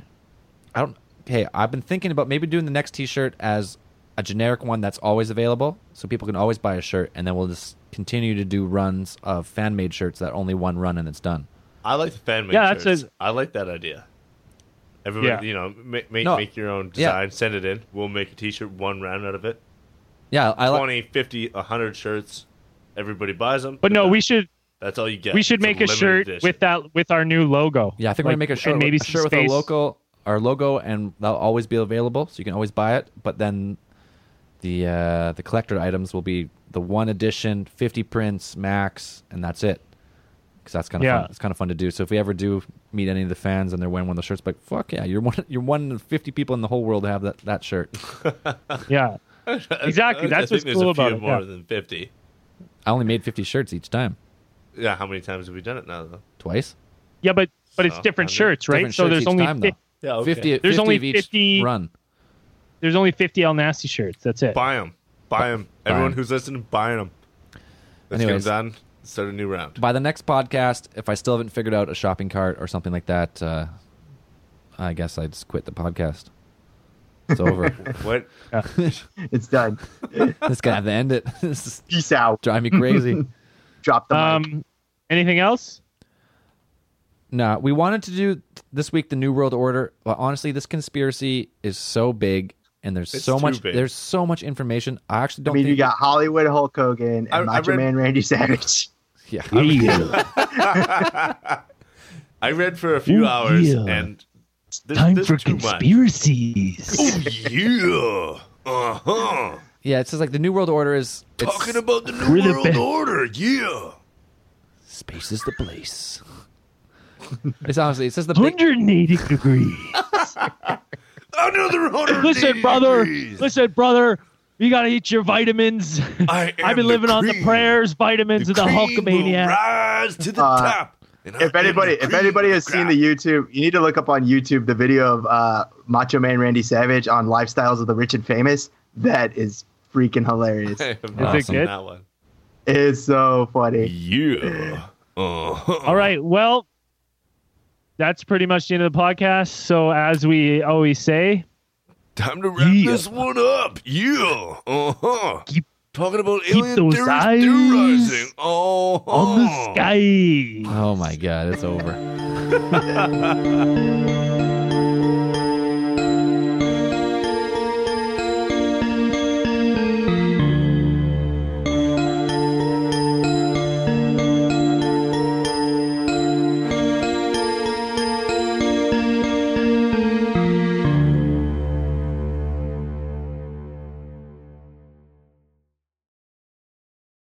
I don't. Hey, I've been thinking about maybe doing the next T-shirt as a generic one that's always available, so people can always buy a shirt, and then we'll just continue to do runs of fan made shirts that only one run and it's done. I like the fan made Yeah, that's shirts. a- I like that idea. Everybody, Yeah. you know, make make, No, make your own yeah. design, send it in. We'll make a T-shirt, one round out of it. Yeah, I like. 20, 50, 100 shirts. Everybody buys them. But no, we should That's all you get. we should It's make a limited shirt edition. with that with our new logo. Yeah, I think we're gonna make a shirt, and maybe a some shirt with our space. Logo, our logo, and that'll always be available, so you can always buy it. But then the uh, the collector items will be the one edition, fifty prints max, and that's it. Because that's kind of Yeah. fun. It's kind of fun to do. So if we ever do meet any of the fans and they're wearing one of the shirts, like fuck yeah, you're one you're one of fifty people in the whole world to have that that shirt. Yeah, exactly. That's think what's there's cool a few about it. more yeah. than 50. I only made fifty shirts each time, Yeah, how many times have we done it now, though? twice. Yeah, but but it's So, different I mean, shirts, right? Different so shirts there's each only time, fif- though. Yeah, okay. 50, There's 50 only of each 50 run. there's only 50 El Nasty shirts. That's it. Buy them. Buy them. Buy Everyone 'em. who's listening, buy them. Let's Anyways. get 'em done. Start a new round. by the next podcast, if I still haven't figured out a shopping cart or something like that, uh, I guess I just quit the podcast. It's over. What? It's done. this gonna have to end it. Peace out. Drive me crazy. Drop the mic. Um, anything else? No, we wanted to do this week the New World Order. But honestly, this conspiracy is so big, and there's It's so much. big. There's so much information. I actually don't mean, think. you got Hollywood Hulk Hogan and I- I read- Man Randy Savage. yeah, I read for a few Oh, hours yeah. and there's, Time there's for too conspiracies. Oh, yeah. Uh huh. yeah. It's just like the New World Order is Talking about the New World. Order. Yeah. space is the place. It's honestly, it says the big. 180 degrees. Another 100 Listen, brother. degrees. Listen, brother. You gotta eat your vitamins. I I've been the living on the prayers, vitamins, of the cream will Hulkamaniac. rise to the Uh, top. and if am anybody, if anybody has of seen the YouTube, you need to look up on YouTube the video of uh, Macho Man Randy Savage on lifestyles of the rich and famous. That is freaking hilarious. crap. I have Is not it good? That one. it is so funny. Yeah. Uh-huh. All right. Well, that's pretty much the end of the podcast. So, as we always say, Time to wrap Yeah. this one up. Yeah. Uh huh. Keep- Talking about keep alien those theories eyes theorizing. Oh, on the sky. Oh my god, it's over.